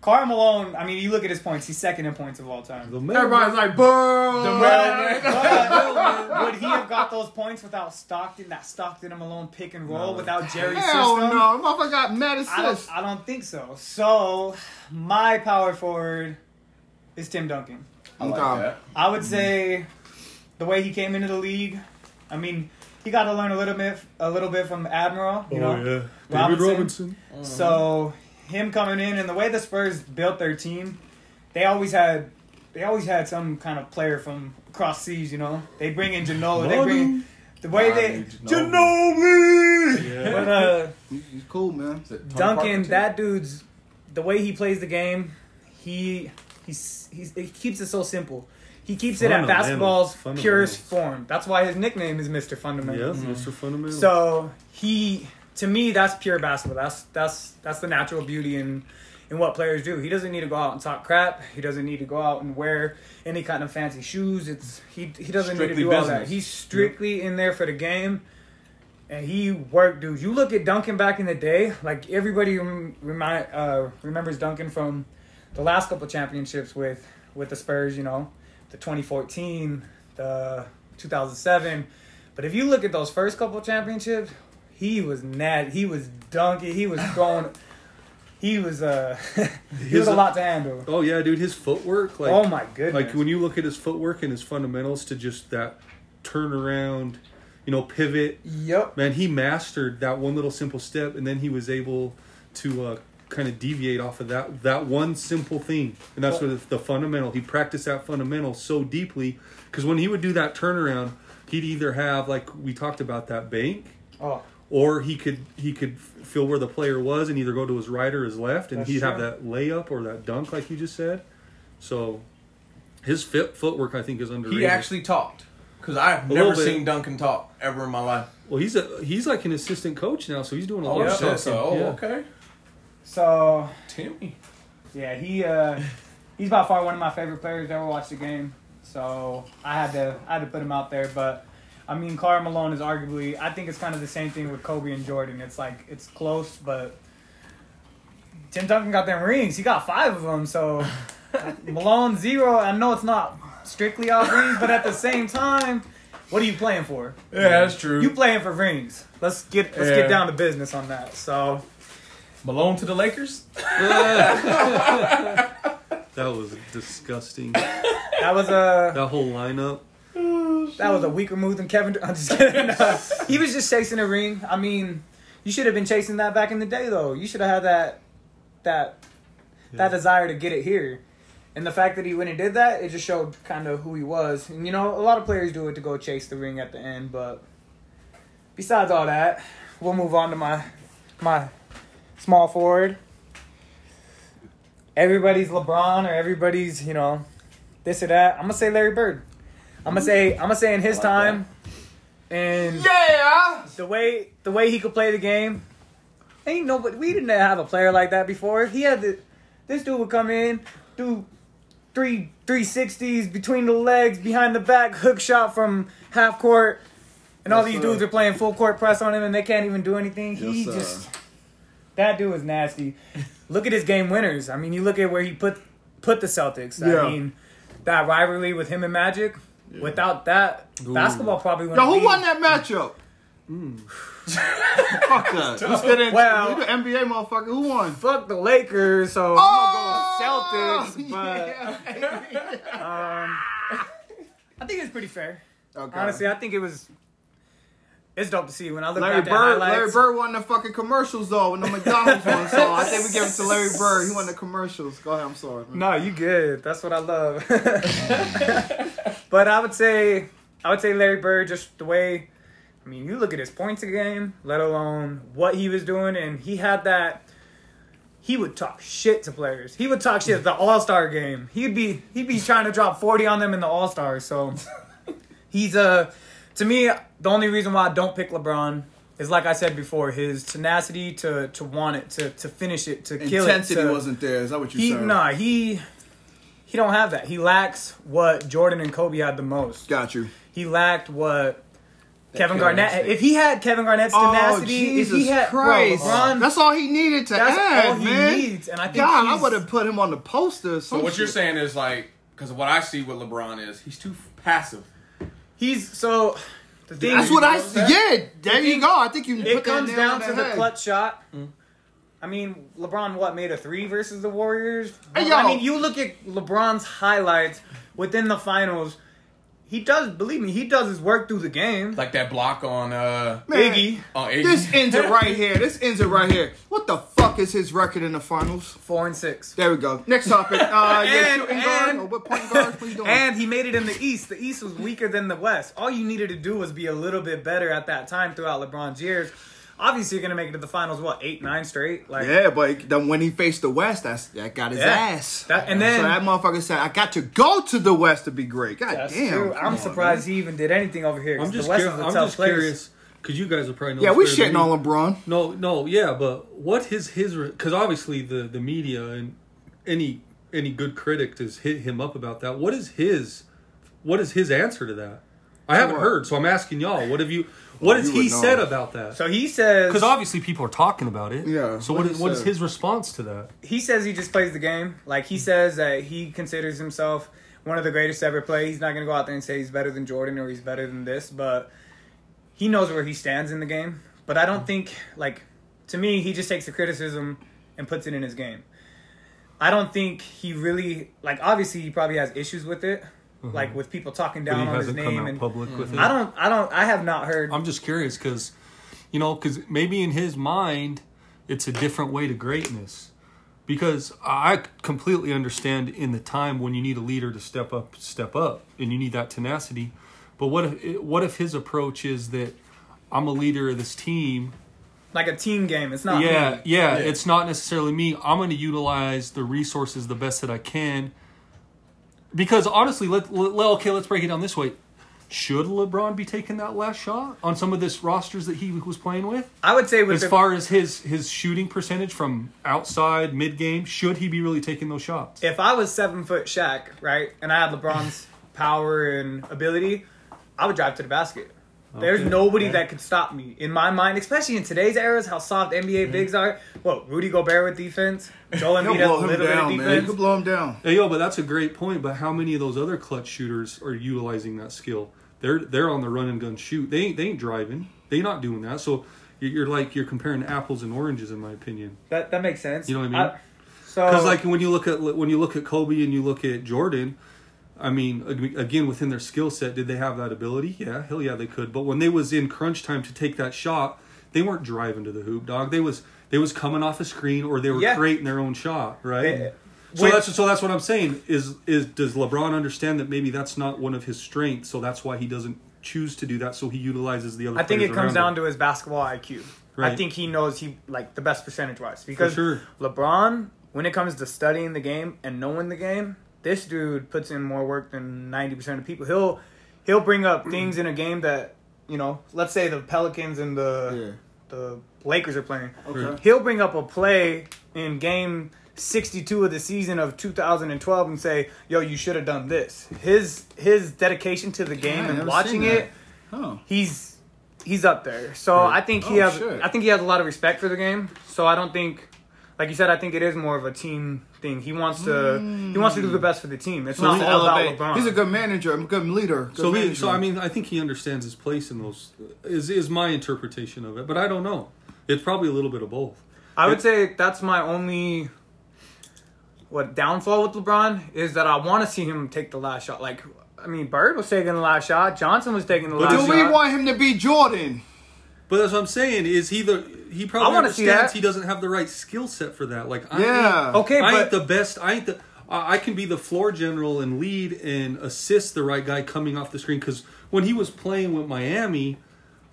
Karl Malone, I mean, you look at his points, he's second in points of all time. The. Everybody's like, boo. But, but would he have got those points without Stockton, that Stockton and Malone pick and roll, without Jerry's Hell system? no. Motherfucker got mad I don't. I don't think so. So, my power forward is Tim Duncan. I like Okay. that. I would say the way he came into the league, I mean, he got to learn a little bit, a little bit from Admiral, you oh, know. oh yeah. Robinson. David Robinson. So him coming in and the way the Spurs built their team, they always had, they always had some kind of player from across seas, you know. They bring in Janola, they bring in, the way they Ginobili. Yeah. but uh He's cool, man. Is Duncan, that dude's the way he plays the game, he he's, he's he keeps it so simple. He keeps it at basketball's purest form. That's why his nickname is Mr. Yeah, Fundamental. Mr. Fundamental. So he, to me, that's pure basketball. That's that's that's the natural beauty in in what players do. He doesn't need to go out and talk crap. He doesn't need to go out and wear any kind of fancy shoes. It's he he doesn't need to do all that. He's strictly in there for the game. And he worked, dude. You look at Duncan back in the day, like everybody rem- remind uh, remembers Duncan from the last couple championships with with the Spurs. You know, the 2014, the 2007. But if you look at those first couple championships, he was nat. He was dunking. He was throwing. He was uh. he His- was a lot to handle. oh yeah, dude, his footwork. Like, oh my goodness! like when you look at his footwork and his fundamentals to just that turnaround, you know, pivot. Yep. Man, he mastered that one little simple step, and then he was able to uh, kind of deviate off of that that one simple thing, and that's what the fundamental. He practiced that fundamental so deeply because when he would do that turnaround, he'd either have like we talked about that bank, Oh, or he could he could feel where the player was and either go to his right or his left, and That's he'd have that layup or that dunk, like you just said. So his fit, footwork, I think, is underrated. He actually talked. Because I've never bit. seen Duncan talk ever in my life. well, he's a he's like an assistant coach now, so he's doing a lot Oh, of shit. stuff. So, oh, Yeah. okay. so Timmy. yeah, he uh, he's by far one of my favorite players to ever watch the game. So I had to I had to put him out there, but. I mean, Karl Malone is arguably. I think it's kind of the same thing with Kobe and Jordan. It's like it's close, but Tim Duncan got them rings. He got five of them. So Malone zero. I know it's not strictly off rings, but at the same time, what are you playing for? Yeah, that's true. You playing for rings. Let's get let's Yeah. get down to business on that. So Malone to the Lakers? That was disgusting. that was a that whole lineup. That was a weaker move than Kevin. I'm just kidding. No. he was just chasing a ring. I mean, you should have been chasing that back in the day, though. You should have had that that that desire to get it here. And the fact that he went and did that, it just showed kind of who he was. And you know, a lot of players do it to go chase the ring at the end, but besides all that, we'll move on to my my small forward. Everybody's LeBron or everybody's, you know, this or that. I'm gonna say Larry Bird. I'm gonna mm-hmm. say I'm gonna say in his like time, and Yeah. the way the way he could play the game, ain't nobody. We didn't have a player like that before. He had the this dude would come in, do three three sixties between the legs, behind the back, hook shot from half court, and all these sir. dudes are playing full court press on him, and they can't even do anything. he Yes, sir. just that dude was nasty. look at his game winners. I mean, you look at where he put put the Celtics. Yeah. I mean, that rivalry with him and Magic. Without that, basketball probably Yo, wouldn't who be- won that matchup? Fuck that. Let's get into Well- you the NBA motherfucker. Who won? fuck the Lakers, so Oh, I'm gonna go Celtics. But yeah. um, I think it's pretty fair. Okay. Honestly, I think it was. It's dope to see when I look Larry back at Bird, highlights. Larry Bird won the fucking commercials though, when the McDonald's one. So I think we give it to Larry Bird. He won the commercials. Go ahead. I'm sorry. Man. No, you good. That's what I love. but I would say, I would say Larry Bird, just the way. I mean, you look at his points a game, let alone what he was doing, and he had that. He would talk shit to players. He would talk shit at the All Star game. He'd be he'd be trying to drop forty on them in the All Star. So he's a to me the only reason why I don't pick LeBron is like I said before, his tenacity to to want it to to finish it to kill Intensity it. to- wasn't there. Is that what you he said? nah he he don't have that. He lacks what Jordan and Kobe had the most. Got you. He lacked what Kevin killer Garnett. instinct. If he had Kevin Garnett's oh, tenacity, oh, Jesus if he had Christ. bro, LeBron, that's all he needed to that's add, all he man. needs. And I think God, I would have put him on the poster. So some what you're saying is like, because what I see with LeBron is he's too passive. he's so the thing. That's what I see. Yeah, there you go. I think you It put comes nail down on to the head. clutch shot. Hmm. I mean, LeBron what made a three versus the Warriors? Hey, I mean, you look at LeBron's highlights within the finals. He does believe me. He does his work through the game. Like that block on uh Man, Iggy. on Iggy. This ends it right here. This ends it right here. What the fuck is his record in the finals? Four and six. There we go. Next topic. Uh, yeah, And- shooting guard and- or what point guard? What you doing? And he made it in the East. The East was weaker than the West. All you needed to do was be a little bit better at that time throughout LeBron's years. Obviously, you're gonna make it to the finals. What eight, nine straight? Like yeah, but then when he faced the West, that's that got his Yeah. ass. That- and then- so that motherfucker said, "I got to go to the West to be great." God damn. true. I'm on, surprised he even did anything over here. I'm just, the West cur- is a I'm tough just place. curious because you guys are probably know. Yeah, we better than shitting me. on LeBron. No, no, yeah, but what his his because obviously the the media and any any good critic has hit him up about that. What is his what is his answer to that? I haven't heard, so I'm asking y'all. What have you? What Well, has he said about that? So he says Because obviously people are talking about it. Yeah, So what what he is what is said. his response to that? he says he just plays the game. Like he says that he considers himself one of the greatest to ever play. He's not gonna go out there and say he's better than Jordan or he's better than this, but he knows where he stands in the game. But I don't think like to me he just takes the criticism and puts it in his game. I don't think he really like obviously he probably has issues with it. Mm-hmm. Like with people talking But he down on his hasn't come name out and public with mm-hmm. it. I don't I don't I have not heard I'm just curious because, you know, because maybe in his mind, it's a different way to greatness. Because I completely understand in the time when you need a leader to step up, step up, and you need that tenacity. But what if what if his approach is that I'm a leader of this team? like a team game. It's not yeah, me. yeah, it's not necessarily me. I'm going to utilize the resources the best that I can. Because honestly, let, let okay, let's break it down this way. Should LeBron be taking that last shot on some of this rosters that he was playing with? I would say with As the, far as his his shooting percentage from outside mid game, should he be really taking those shots? if I was seven foot Shaq, right, and I had LeBron's power and ability, I would drive to the basket. There's nobody that could stop me in my mind, especially in today's eras, how soft NBA mm-hmm. bigs are. What Rudy Gobert with defense, Joel He'll Embiid has a blow him little bit of down, man. defense. He'll blow him down. Hey, yo, but that's a great point. But how many of those other clutch shooters are utilizing that skill? They're they're on the run and gun shoot. They ain't they ain't driving. They not doing that. So you're, you're like you're comparing apples and oranges, in my opinion. That that makes sense. You know what I mean? so Because like when you look at when you look at Kobe and you look at Jordan, I mean, again within their skill set, did they have that ability? Yeah, hell yeah, they could. But when they was in crunch time to take that shot, they weren't driving to the hoop, dog. They was they was coming off the screen or they were Yeah. creating their own shot, right? They- so when- that's so that's what I'm saying. Is is does LeBron understand that maybe that's not one of his strengths, so that's why he doesn't choose to do that. So he utilizes the other. I think it comes down him. to his basketball IQ. I think he knows he like the best percentage wise because sure. LeBron, when it comes to studying the game and knowing the game, this dude puts in more work than ninety percent of people. He'll he'll bring up things in a game that you know, let's say the Pelicans and the the Lakers are playing. Okay. Hmm. He'll bring up a play in game 62 of the season of 2012 and say, "Yo, you should have done this." His his dedication to the game I and watching it, Oh. he's he's up there. So I think he Oh, has shit. I think he has a lot of respect for the game. So I don't think like you said I think it is more of a team thing. He wants to he wants to do the hmm. best for the team. It's not He's, all about. LeBron. He's a good manager, a good leader. Good So he, manager. so I mean, I think he understands his place in those. Is is my interpretation of it, but I don't know. It's probably a little bit of both. I would say that's my only what downfall with LeBron is that I want to see him take the last shot. Like I mean, Bird was taking the last shot. Johnson was taking the last shot. Do we want him to be Jordan? But that's what I'm saying. Is he the? He probably I wanna see understands that. he doesn't have the right skill set for that. Like I Yeah. ain't, Okay, I but- ain't the best. I ain't the. I I can be the floor general and lead and assist the right guy coming off the screen. Because when he was playing with Miami,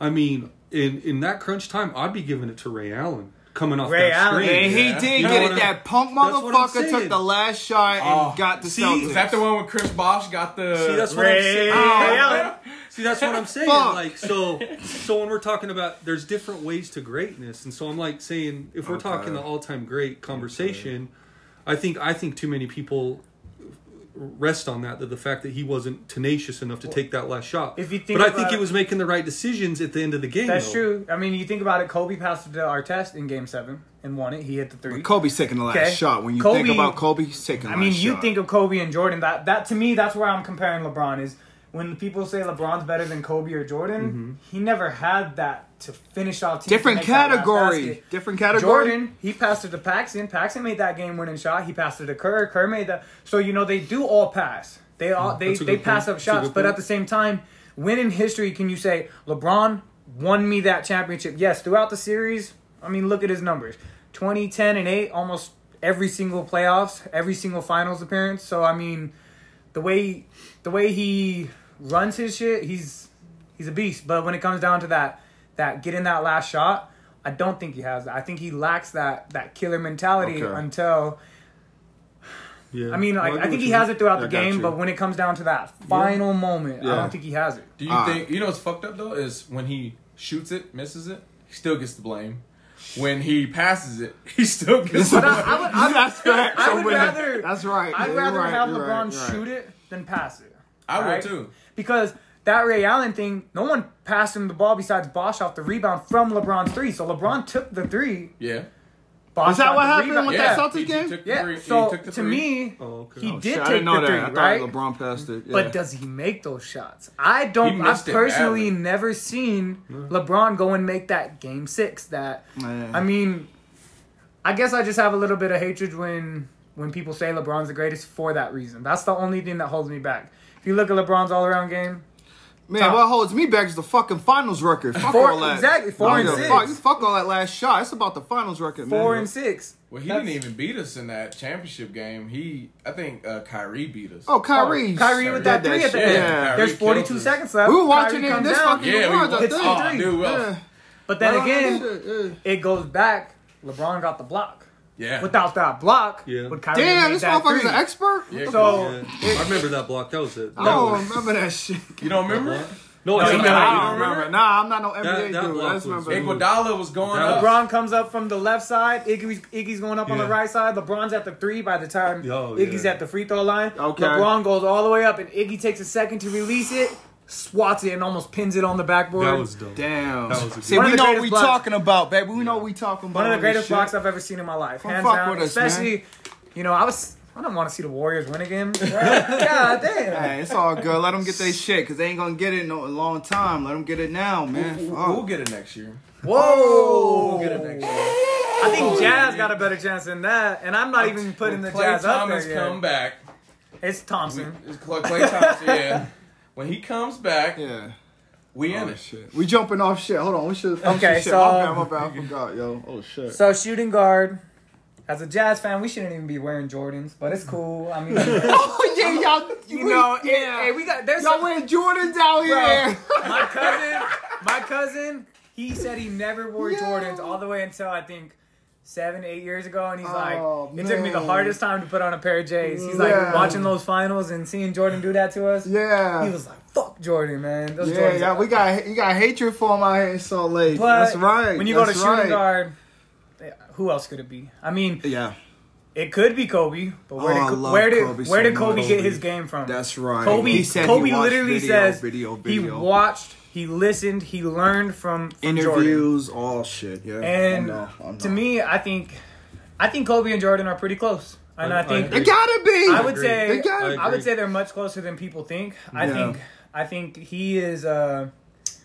I mean, in in that crunch time, I'd be giving it to Ray Allen coming off Ray that Allen, screen. And he Yeah. did You get it. I'm- That punk That's what I'm motherfucker took the last shot and Oh, got the see, Celtics. Is that the one when Chris Bosh got the? See, that's what I'm Ray saying. Allen. Oh, see, that's what I'm saying. Fuck. Like, so, so when we're talking about, there's different ways to greatness, and so I'm like saying, if we're Okay. talking the all-time great conversation, I think I think too many people rest on that that the fact that he wasn't tenacious enough to take that last shot. If you think but I think about he it- was making the right decisions at the end of the game. That's though. true. I mean, you think about it. Kobe passed it to Artest in Game Seven and won it. He hit the three. Kobe's taking the last Okay. shot. When you Kobe- think about Kobe, he's taking. The I mean, you shot. think of Kobe and Jordan. That that to me, that's where I'm comparing LeBron. Is when people say LeBron's better than Kobe or Jordan, mm-hmm. he never had that to finish off different make that last category. Different category. Jordan, he passed it to Paxson. Paxson made that game winning shot. He passed it to Kerr. Kerr made that. So you know they do all pass. They all mm, they they pass point. up shots, but point. at the same time, when in history can you say LeBron won me that championship? Yes, throughout the series. I mean, look at his numbers: 20, 10, and eight, almost every single playoffs, every single finals appearance. So I mean, the way the way he runs his shit, he's he's a beast. But when it comes down to that that getting that last shot, I don't think he has that. I think he lacks that that killer mentality Okay. until Yeah. I mean, like, get I think he you has mean. it throughout I the game, you. but when it comes down to that final moment, I don't think he has it. Do you Ah. think you know what's fucked up though is when he shoots it, misses it, he still gets the blame. When he passes it, he still gets the blame. I, I would, I That's fact. I would rather. That's right. I'd rather right, have LeBron right, you're right. shoot it than pass it. I would too. Because that Ray Allen thing, no one passed him the ball besides Bosh off the rebound from LeBron's three. So LeBron took the three. Yeah. Bosh Is that what happened rebound. with yeah. that Celtics He- he game? Yeah. three- So to three. me, Oh, okay. he Oh, did shit, I take didn't know the that. three, I thought right? LeBron passed it. Yeah. But does he make those shots? I don't. I've personally badly. never seen LeBron go and make that game six. That Man. I mean, I guess I just have a little bit of hatred when when people say LeBron's the greatest for that reason. That's the only thing that holds me back. If you look at LeBron's all around game, Man, Top. what holds me back is the fucking finals record. Fuck Four- all that. exactly, four I and don't give a six. Fuck, you fuck all that last shot. It's about the finals record, man. four and six. Well, he That's- didn't even beat us in that championship game. He, I think, uh, Kyrie beat us. Oh, Kyrie. Oh, Kyrie with that did three at the end. Yeah. There's 42 seconds left. We were watching Kyrie it in this down. fucking Yeah, we garage, I watched- oh, dude, well, Yeah. But then Right again, that shit, yeah. it goes back. LeBron got the block. Yeah. Without that block, Yeah. would Kyrie have Damn, made this that motherfucker's three? an expert? Yeah, So Yeah. I remember that block. That was it. Oh, I don't remember that shit. you don't remember? No, No, I you remember. never- I you don't remember. Nah, I'm not no NBA That- that dude. block I just was- remember. Iguodala was going That up. LeBron comes up from the left side. Iggy's, Iggy's going up on the right side. LeBron's at the three by the time Oh, Iggy's yeah. at the free throw line. Okay. LeBron goes all the way up, and Iggy takes a second to release it, swats it, and almost pins it on the backboard. That was dope. Damn. That was See, One we know what greatest we blocks. talking about, baby. We know what we talking about. one of the greatest this blocks. I've ever seen in my life, Come hands fuck down. with us, man. Especially, you know, I was. I don't want to see the Warriors win again. God damn. Hey, it's all good. Let them get their shit because they ain't gonna get it in a long time. Let them get it now, man. We'll, Fuck. we'll get it next year. Whoa. Oh. We'll get it next year. I think oh. Jazz got a better chance than that, and I'm not even putting the When Klay Jazz up there yet. come back. It's Thompson. It's Klay, Klay Thompson. Yeah. When he comes back, Yeah. we oh, in Oh it. shit. We jumping off shit. Hold on. We should. Okay, shit. so- my bad, my bad. I forgot, yo. Oh shit. So shooting guard. As a Jazz fan, we shouldn't even be wearing Jordans, but it's cool. I mean, oh yeah, y'all. you know, yeah. yeah. Hey, we got there's y'all some, wearing Jordans out here. my cousin. My cousin, he said he never wore Yo. Jordans all the way until I think seven, eight years ago, and he's Oh, like, it took me the hardest time to put on a pair of J's. He's like watching those finals and seeing Jordan do that to us. Yeah. He was like, "Fuck Jordan, man." Those yeah, Jordans yeah, we got you got hatred for him out here in Salt Lake. But That's right. When you go to That's shooting right. guard, who else could it be? I mean, Yeah, it could be Kobe, but where Oh, did where did Kobe where did Kobe much. get his game from? that's right. Kobe. He said he Kobe watched literally video, says video, he watched, he listened, he learned from, from Jordan. interviews, all shit. Yeah, And I know, I know. to me, I think, I think Kobe and Jordan are pretty close, and I- I, I think agree. it gotta be. I would agree. say They got it. I, would agree. say they're much closer than people think. I Yeah. think I think he is uh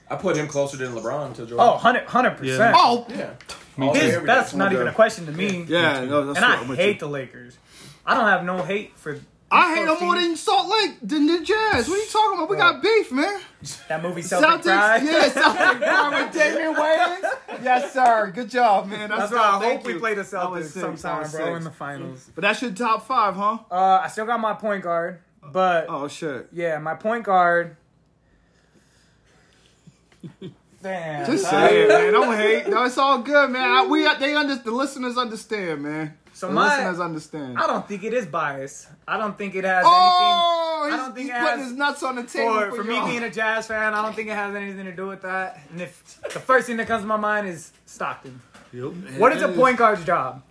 I put him closer than LeBron to Jordan. oh 100 percent. Oh, yeah. Me All too. day, His, every day. that's not Okay. even a question to me. yeah, no, that's and I I'm hate you. the Lakers. I don't have no hate for. I hate them more than Salt Lake than the Jazz. What are you talking about? We got beef, man. That movie Celtic Celtics, Pride. yeah, Celtic Pride with Damon Wayans. Yes, sir. Good job, man. That's dope. why I Thank hope we play the Celtics sick. That sometime, bro, sick. in the finals. But that's your top five, huh? Uh, I still got my point guard, but Oh shit. yeah, my point guard. Damn. Just say it, man. Don't hate. No, it's all good, man. I, we they under the listeners understand, man. So the my- listeners understand. I don't think it is bias. I don't think it has oh, I he's, don't think he's it putting has- his nuts on the anything. table For, for me y'all. being a Jazz fan, I don't think it has anything to do with that. And if the first thing that comes to my mind is Stockton. Yep. What is a point guard's job?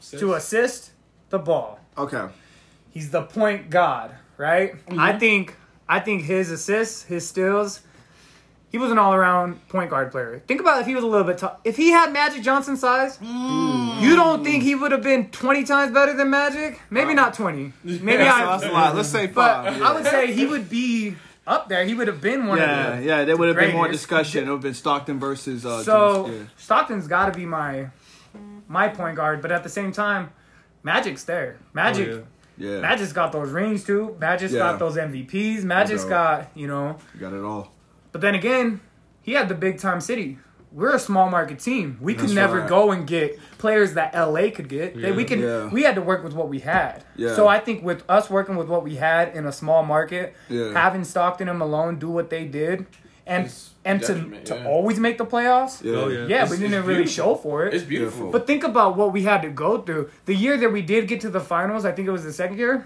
Six. To assist the ball. Okay. He's the point god, right? Mm-hmm. I think I think his assists, his steals, he was an all around point guard player. Think about if he was a little bit tough. If he had Magic Johnson size, you don't think he would have been twenty times better than Magic? Maybe not twenty. Maybe That's, I. that's a lot. Let's say five. But five. I would say he would be up there. He would have been one yeah, of the. yeah. There would have been more discussion. It would have been Stockton versus uh. So Jones, Stockton's got to be my my point guard, but at the same time, Magic's there. Magic. Oh, yeah. yeah. yeah. Magic's got those rings too. Magic's Yeah. got those MVPs. Magic's got, you know. You got it all. But then again, he had the big time city. We're a small market team. We could That's never right. go and get players that LA could get. They- we Yeah. could Yeah. we had to work with what we had. Yeah. So I think with us working with what we had in a small market, Yeah. having Stockton and Malone do what they did and It's and to, to yeah. always make the playoffs. Yeah. Oh, yeah. Yeah, It's- we didn't really show for it. It's beautiful. But think about what we had to go through. The year that we did get to the finals, I think it was the second year,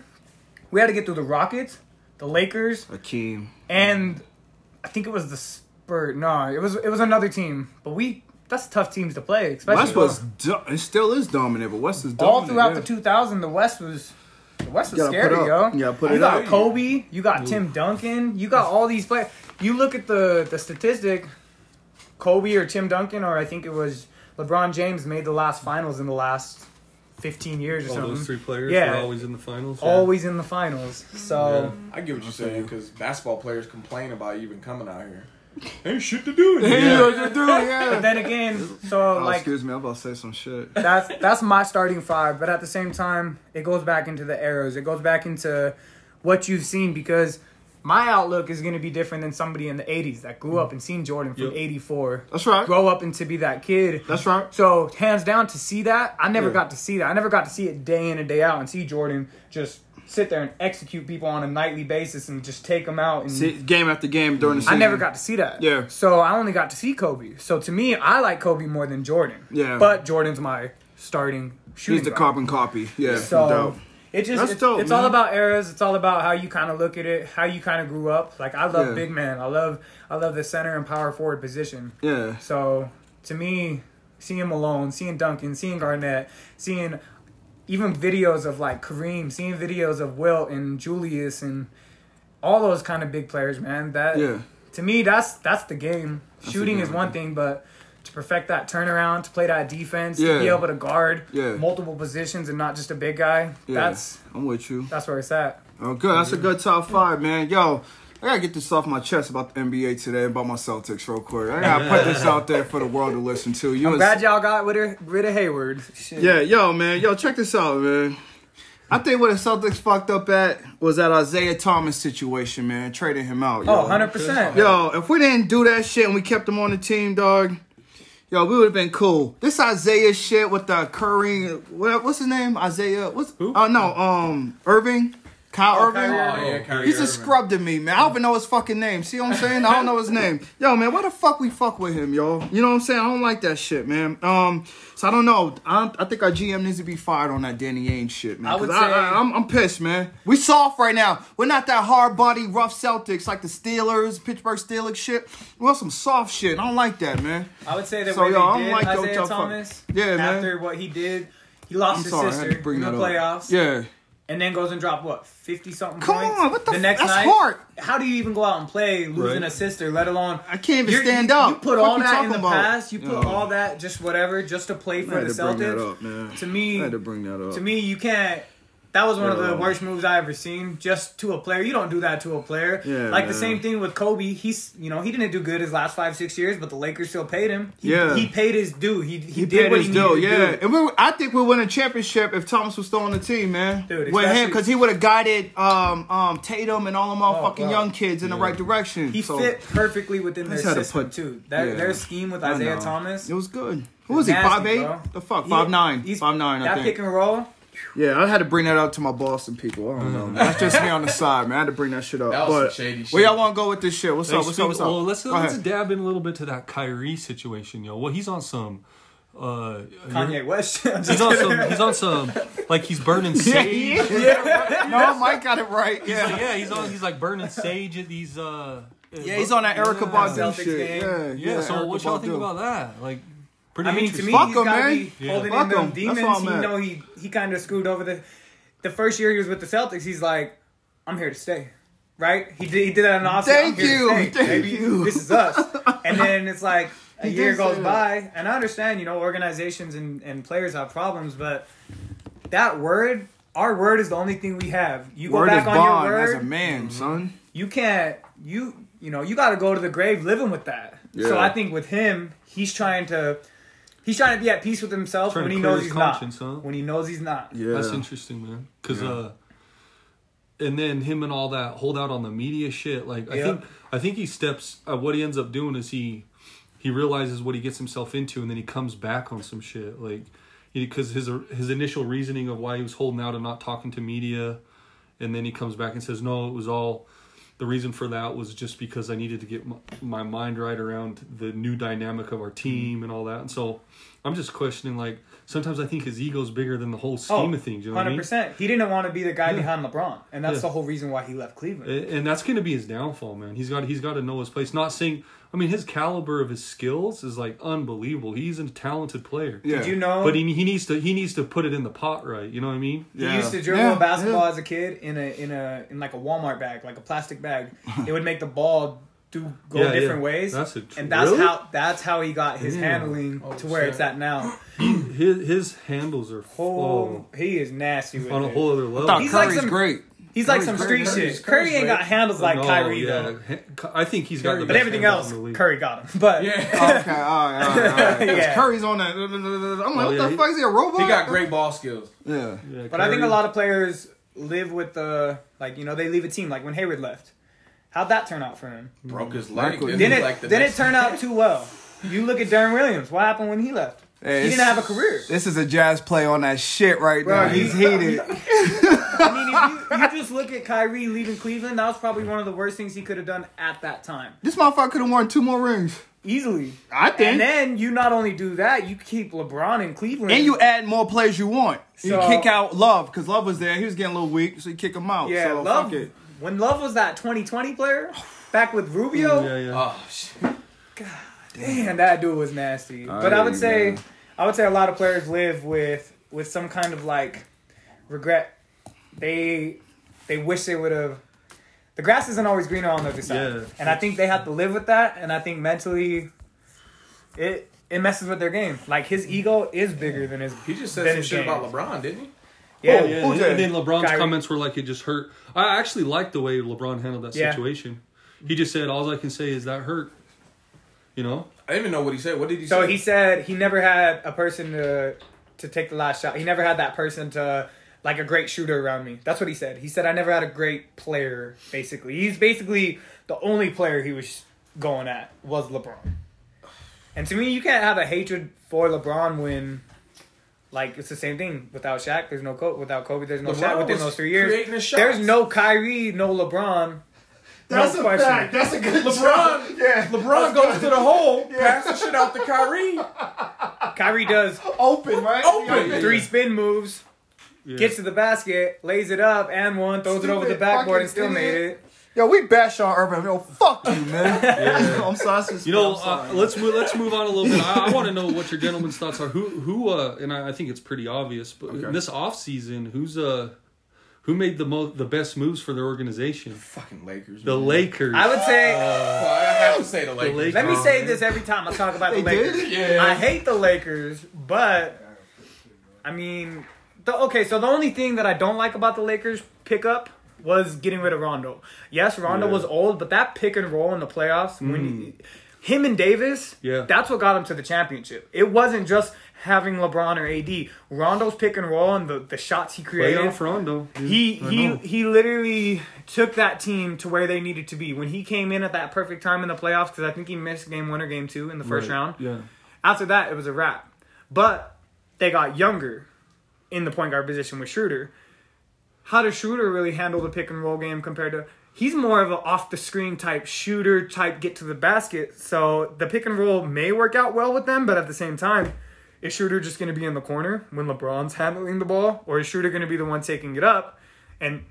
we had to get through the Rockets, the Lakers, Akeem. and I think it was the Spurs. No, it was it was another team. But we that's tough teams to play, especially West was. Do- it still is dominant, but West is dominant. all throughout yeah. the 2000. The West was. The West was scary, yo. You gotta put you it got up. Kobe, you got Tim Duncan, you got all these players. You look at the the statistic, Kobe or Tim Duncan, or I think it was LeBron James made the last finals in the last 15 years or All something. those three players Yeah. were always in the finals. yeah. Always in the finals. So I get what you're saying because basketball players complain about even coming out here. Ain't shit to do. in Yeah, here. do, yeah. but then again, so Oh, like excuse me, I'm about to say some shit. that's that's my starting five. But at the same time, it goes back into the arrows. It goes back into what you've seen because my outlook is going to be different than somebody in the '80s that grew up and seen Jordan from Yep. '84 That's right. grow up and to be that kid. That's right. So hands down to see that, I never Yeah. got to see that. I never got to see it day in and day out and see Jordan just sit there and execute people on a nightly basis and just take them out and See, game after game during the season. I never got to see that. Yeah. So I only got to see Kobe. So to me, I like Kobe more than Jordan. Yeah. But Jordan's my starting shooting. He's the guard. carbon copy. Yeah. So dope. It just That's it's, dope, it's all about eras. It's all about how you kind of look at it, how you kind of grew up. Like I love Yeah. big man. I love I love the center and power forward position. Yeah. So to me, seeing Malone, seeing Duncan, seeing Garnett, seeing even videos of like Kareem, seeing videos of Wilt and Julius and all those kind of big players, man. That Yeah. to me, that's that's the game. Shooting the is one thing, but to perfect that turnaround, to play that defense, to be able to guard Yeah. multiple positions and not just a big guy, Yeah. that's I'm with you. that's where it's at. Oh, good. That's a good top five, man. Yo, I gotta get this off my chest about the NBA today, about my Celtics, real quick. I gotta put this out there for the world to listen to. You I'm glad y'all got rid of, rid of Hayward. Shit. Yeah, yo, man, yo, check this out, man. I think what the Celtics fucked up at was that Isaiah Thomas situation, man, trading him out. Yo. Oh, 100%. Yo, if we didn't do that shit and we kept him on the team, dog, yo, we would have been cool. This Isaiah shit with the Curry, what, what's his name? Isaiah, what's? Who? Oh no, um, Irving. Kyle Oh, Irving. Kyrie Oh, yeah, Kyrie He's a Irving. scrub to me, man. I don't even know his fucking name. See what I'm saying? I don't know his name. Yo, man, why the fuck we fuck with him, yo? You know what I'm saying? I don't like that shit, man. Um, so I don't know. I, I think our GM needs to be fired on that Danny Ainge shit, man. I would say- I, am I'm pissed, man. We soft right now. We're not that hard body, rough Celtics like the Steelers, Pittsburgh Steelers shit. We want some soft shit. I don't like that, man. I would say that So, way yo, I they don't did like what Isaiah y'all fuck- Thomas Yeah, man. after what he did, he lost I'm his sorry, sister in the up. playoffs. Yeah. And then goes and drop what fifty something Come points. on, what the the f- next that's night? hard. How do you even go out and play losing Right. a sister, let alone I can't even stand you, up. You put What all that in the about? past. You put Yo. all that just whatever, just to play I for had the to bring that Celtics. up, man. To me, I had to bring that up. to me, you can't. That was one of the Yeah. worst moves I ever seen. Just to a player, you don't do that to a player. Yeah, like the same thing with Kobe. He's you know he didn't do good his last five six years, but the Lakers still paid him. He, Yeah. he paid his due. He he, He did what his he due, needed yeah. And we, I think we'll win a championship if Thomas was still on the team, man. Dude, with him, because he would have guided um, um, Tatum and all the motherfucking wow. young kids in the right direction. He So, fit perfectly within their system put- too. Yeah. their scheme with I Isaiah know. Thomas. It was good. Who was he? nasty, Five eight? bro. The fuck? He- Five nine. he's- Five nine. I That think. pick and roll. Yeah, I had to bring that up to my Boston people. I don't know. Man. That's just me on the side, man. I had to bring that shit up. That was some but shady shit. where y'all want to go with this shit? What's Hey, up? What's speak- up? What's up? Well, let's Go let's ahead. dab in a little bit to that Kyrie situation, yo. Well, he's on some. Uh, Kanye West. He's on some. He's on some. Like he's burning sage. he is. No, Mike got it right. He's Yeah. like, yeah, he's on. He's like burning sage at these. Uh, Yeah, he's on that Erykah Yeah. Badu Celtics shit. game. Yeah, Yeah. so Erykah what y'all think about that? Like, pretty. I mean, to me, Fuck he's him, got to man. be Yeah. holding Fuck in them him. That's demons. all I'm He at. know he he kind of screwed over the the first year he was with the Celtics. He's like, I'm here to stay. Right? He did. He did that in the offseason. Thank I'm here you. To stay, Thank baby. you. This is us. And then it's like a He year did say goes that. by, and I understand. You know, organizations and and players have problems, but that word. Our word is the only thing we have. You go Word back is on bond your as word. a man, son. you can't you you know you got to go to the grave living with that so i think with him he's trying to he's trying to be at peace with himself when he knows he's not huh? when he knows he's not Yeah. That's interesting, man. Because Yeah. uh, and then him and all that hold out on the media shit. Like I Yep. think I think he steps. Uh, what he ends up doing is he he realizes what he gets himself into, and then he comes back on some shit. Like because his his initial reasoning of why he was holding out and not talking to media, and then he comes back and says, "No, it was all." The reason for that was just because I needed to get my, my mind right around the new dynamic of our mm-hmm. team and all that. And so I'm just questioning, like, sometimes I think his ego's bigger than the whole oh, scheme of things. You know what I mean? 100% he didn't want to be the guy Yeah. behind lebron and that's Yeah. the whole reason why he left cleveland And and that's going to be his downfall, man. He's got he's got to know his place. Not saying, I mean, his caliber of his skills is like unbelievable. He's a talented player. Yeah. did you know But he, he needs to he needs to put it in the pot right. You know what I mean? Yeah. he used to dribble Yeah, a basketball yeah. as a kid in a in a in like a Walmart bag, like a plastic bag. it would make the ball do go Yeah, different yeah. ways, That's a- and that's really? how that's how he got his Damn. handling Oh, to where shit. it's at now. His his handles are Oh, oh, he is nasty with on a it. whole other level. Thought He's like Curry's some- great. He's like some great. street Curry's- shit. Curry's Curry ain't great. got handles like No, Kyrie yeah. though. I think he's got the But everything else, in the. Curry got him. But Yeah. Okay, all right, all right. all right. 'Cause Yeah. Curry's on that. I'm like, Oh, what yeah, the he- fuck is he a robot? He got great ball skills. Yeah. Yeah, but I think a lot of players live with the like you know they leave a team like when Hayward left. How'd that turn out for him? Broke his hmm. leg. Michael- This Didn't it like the didn't it next- turn out too well? You look at Deron Williams. What happened when he left? Hey, he didn't have a career. This is a jazz play on that shit right Bro, now. He's heated. I mean, if you, you just look at Kyrie leaving Cleveland, that was probably one of the worst things he could have done at that time. this motherfucker could have won two more rings. Easily. I think. And then you not only do that, you keep LeBron in Cleveland. And you add more players you want. You kick out Love because Love was there. He was getting a little weak, so you kick him out. Yeah, so Love. fuck it. When Love was that 2020 player, back with Rubio, Yeah, yeah. Oh shit. God, damn, that dude was nasty. I but I would say, man. I would say a lot of players live with with some kind of like regret. They they wish they would have. The grass isn't always greener on the other side, Yeah. and I think they have to live with that. And I think mentally, it it messes with their game. Like his ego is bigger than his. He just said some shit game. about LeBron, didn't he? Yeah, Oh, Yeah, and, and then LeBron's Kyrie. comments were like it just hurt. I actually liked the way LeBron handled that Yeah. situation. He just said, "All I can say is that hurt." You know, I didn't even know what he said. What did he So say? he said he never had a person to to take the last shot. He never had that person to like a great shooter around me. That's what he said. He said I never had a great player. Basically, he's basically the only player he was going at was LeBron. And to me, you can't have a hatred for LeBron when Like it's the same thing. Without Shaq, there's no Kobe. Without Kobe, there's no LeBron Shaq. Within those three years, creating the shots. there's no Kyrie, no LeBron. That's no a question. fact. That's a good LeBron. Yeah. LeBron goes to the hole, yeah. passes shit out to Kyrie. Kyrie does Open, right? Open. three spin moves, Yeah. gets to the basket, lays it up, and one, throws it over the backboard, and fucking still made it. Yo, we bash on Urban. Yo, fuck you, man. I'm sorry. You know, sorry. uh, let's move, let's move on a little bit. I, I want to know what your gentlemen's thoughts are. Who who uh, and I, I think it's pretty obvious, but in this off season, who's uh, who made the most the best moves for their organization? The Fucking Lakers. The man. Lakers. I would say. Well, I have to say the Lakers. Lakers. Let me Oh, say man. this every time I talk about They the Lakers. did? Yeah. I hate the Lakers, but I mean, the, okay. So the only thing that I don't like about the Lakers pickup was getting rid of Rondo. Yes, Rondo Yeah. was old, but that pick and roll in the playoffs when he, him and Davis, Yeah. that's what got him to the championship. It wasn't just having LeBron or AD. Rondo's pick and roll and the, the shots he created. Playoff Rondo. dude. He I he know. he literally took that team to where they needed to be when he came in at that perfect time in the playoffs because I think he missed game one or game two in the first Right. round. Yeah. After that, it was a wrap. But they got younger in the point guard position with Schroeder. How does Schroeder really handle the pick and roll game compared to? He's more of an off the screen type shooter type get to the basket. So the pick and roll may work out well with them, but at the same time, is Schroeder just going to be in the corner when LeBron's handling the ball, or is Schroeder going to be the one taking it up and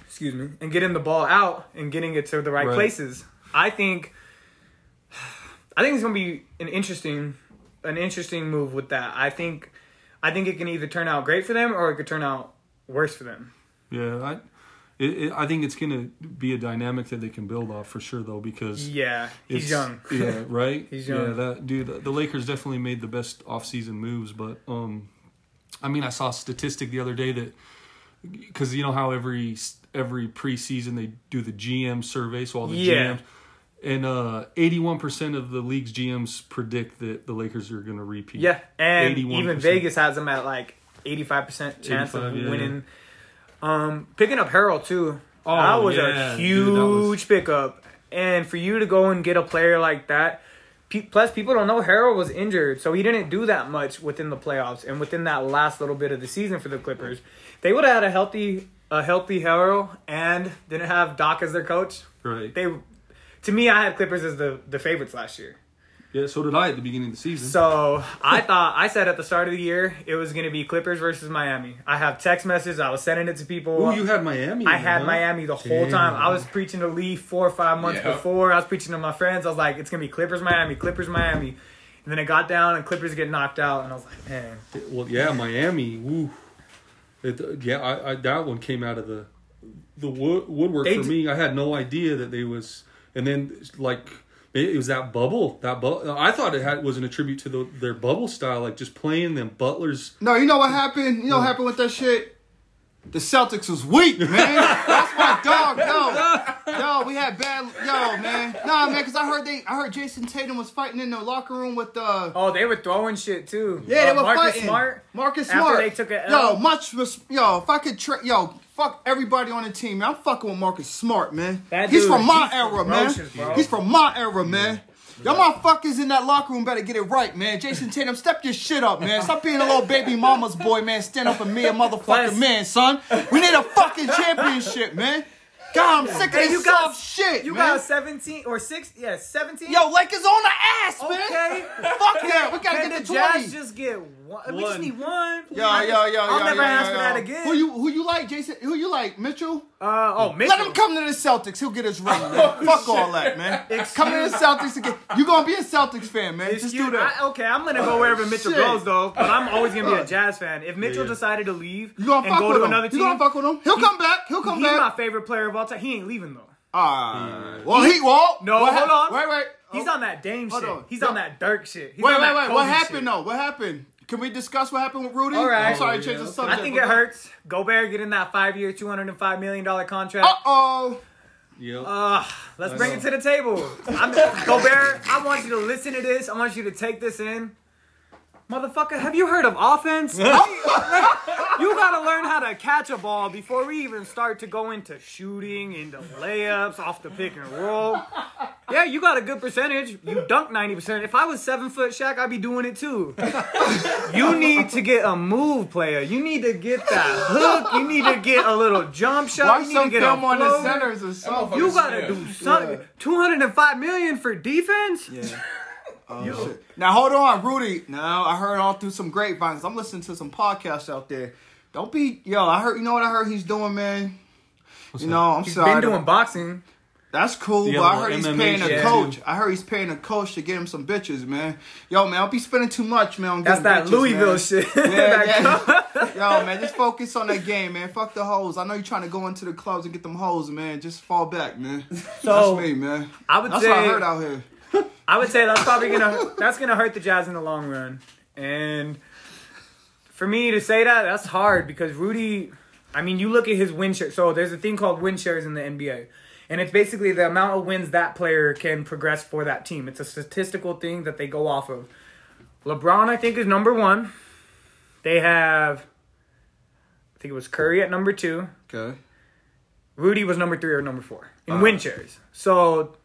excuse me and getting the ball out and getting it to the right, Right. places? I think I think it's gonna be an interesting, an interesting move with that. I think, I think it can either turn out great for them or it could turn out worse for them. Yeah. I. It, it, I think it's going to be a dynamic that they can build off for sure, though, because Yeah, he's young. yeah, right. He's young. Yeah, that dude. The, the Lakers definitely made the best offseason moves, but um, I mean, I saw a statistic the other day that because you know how every every preseason they do the GM survey, so all the Yeah. GMs. And uh, eighty-one percent of the league's GMs predict that the Lakers are going to repeat. Yeah, and 81%. even Vegas has them at like eighty-five percent chance of 85, yeah. winning. Um, picking up Harrell too. Oh, that was yeah, a huge that was- pickup, and for you to go and get a player like that. Plus, people don't know Harrell was injured, so he didn't do that much within the playoffs and within that last little bit of the season for the Clippers. They would have had a healthy, a healthy Harrell, and didn't have Doc as their coach. right. They, to me, I had Clippers as the the favorites last year. yeah, so did I at the beginning of the season. So I thought I said at the start of the year it was going to be Clippers versus Miami. I have text messages. I was sending it to people. oh, you had Miami. I had huh? Miami the whole Damn. time. I was preaching to Lee four or five months Yeah. before. I was preaching to my friends. I was like, it's gonna be Clippers Miami, Clippers Miami. And then it got down and Clippers get knocked out, and I was like, man, Well, yeah, Miami. Woo. It, yeah, I, I that one came out of the the wood, woodwork They for d- me. I had no idea that they was, and then like it was that bubble. That bubble. I thought it had was an attribute to the, their bubble style, like just playing them butlers. No, you know what happened? You know what happened with that shit? The Celtics was weak, man. That's my dog. Yo, yo, we had bad. Yo, man. Nah, man, because I heard they, I heard Jayson Tatum was fighting in the locker room with uh oh, they were throwing shit too. Yeah, they Uh, were Marcus fighting. Smart. Marcus After Smart. they took a Yo, much res- yo, if I could tra- yo, fuck everybody on the team, man. I'm fucking with Marcus Smart, man. That he's dude, from my he's era, man. He's from my era, man. Y'all motherfuckers in that locker room better get it right, man. Jayson Tatum, step your shit up, man. Stop being a little baby mama's boy, man. Stand up for me, a motherfucking Plus- man, son. We need a fucking championship, man. God, I'm sick of Hey, this you got- soft shit, You man. got seventeen or six? Yeah, seventeen. Yo, like Lakers on the ass, man. Okay. Fuck that. We gotta Can get the to 20. Jazz just get one? We just need one. Yo, yo, I- yo, yo, I'll never yo, ask yo, for that again. Who you who you like, Jason? Who you like, Mitchell? Uh, oh, Mitchell. Let him come to the Celtics. He'll get his ring. Man. Fuck all that, man. Come to the Celtics again. You gonna be a Celtics fan, man? Just Excuse- do that. I- okay, I'm gonna go wherever Mitchell shit. goes though, but I'm always gonna be a Jazz fan. If Mitchell Yeah. decided to leave you gonna and fuck go with to him? another You team, gonna fuck with him? He'll He- come back. He'll come he's my favorite player of all time. He ain't leaving though. Ah, well, he won't. No, what hold hap- on. Wait, wait. He's Oh, on that Dame Hold shit. on. He's No. on that Dirk shit. He's Wait, on wait, wait. Kobe What shit. happened though? What happened? Can we discuss what happened with Rudy? All right. I'm sorry, Oh, change yeah, the subject. I think it hurts. Gobert getting that five-year, two hundred and five million dollar contract. Uh oh. Yep. Uh, let's I bring know. it to the table. I'm, Gobert, I want you to listen to this. I want you to take this in. Motherfucker, have you heard of offense? you gotta learn how to catch a ball before we even start to go into shooting, into layups, off the pick and roll. Yeah, you got a good percentage. You dunk 90%. If I was seven foot Shaq, I'd be doing it too. You need to get a move player. You need to get that hook. You need to get a little jump shot. Watch you need some to get film a on the centers or something. You gotta do something. Yeah. 205 million for defense? Yeah. Oh, shit. Now hold on, Rudy. Now I heard all through some grapevines. I'm listening to some podcasts out there. Don't be yo. I heard. You know what I heard he's doing, man. you know, I'm He's sorry. been doing boxing. That's cool, but I heard he's MMA paying a coach. too. I heard he's paying a coach to get him some bitches, man. Yo, man, I'll be spending too much, man. On That's that bitches, Louisville man. shit. Yeah, That yeah. Yo, man, just focus on that game, man. Fuck the hoes. I know you're trying to go into the clubs and get them hoes, man. Just fall back, man. So, That's me, man. I would That's say what I heard out here. I would say that's probably gonna that's gonna hurt the Jazz in the long run. And for me to say that, that's hard because Rudy. I mean, you look at his win share. So there's a thing called win shares in the NBA, and it's basically the amount of wins that player can progress for that team. It's a statistical thing that they go off of. LeBron, I think, is number one. They have, I think it was Curry at number two. Okay. Rudy was number three or number four in Uh, win shares. So